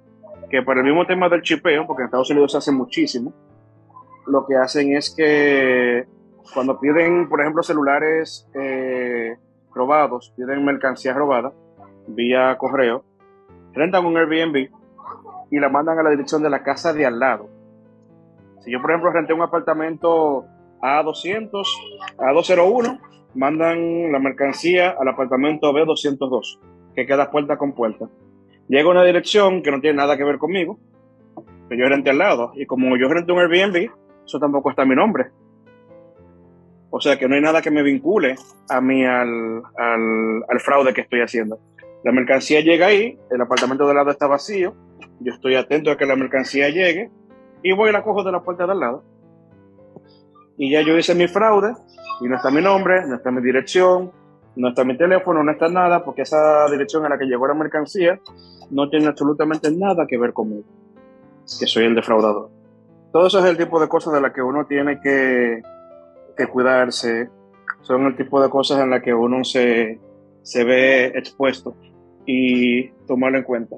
que por el mismo tema del chipeo, porque en Estados Unidos se hace muchísimo, lo que hacen es que cuando piden, por ejemplo, celulares eh, robados, piden mercancía robada vía correo, rentan un Airbnb y la mandan a la dirección de la casa de al lado. Si yo, por ejemplo, renté un apartamento A200, A201, mandan la mercancía al apartamento B202, que queda puerta con puerta. Llego a una dirección que no tiene nada que ver conmigo, que yo renté al lado. Y como yo renté un Airbnb, eso tampoco está mi nombre. O sea que no hay nada que me vincule a mí al, al, fraude que estoy haciendo. La mercancía llega ahí, el apartamento de al lado está vacío, yo estoy atento a que la mercancía llegue y voy y la cojo de la puerta de al lado. Y ya yo hice mi fraude y no está mi nombre, no está mi dirección, no está mi teléfono, no está nada, porque esa dirección a la que llegó la mercancía no tiene absolutamente nada que ver conmigo, que soy el defraudador. Todo eso es el tipo de cosas de las que uno tiene que, que cuidarse, son el tipo de cosas en las que uno se, se ve expuesto y tomarlo en cuenta.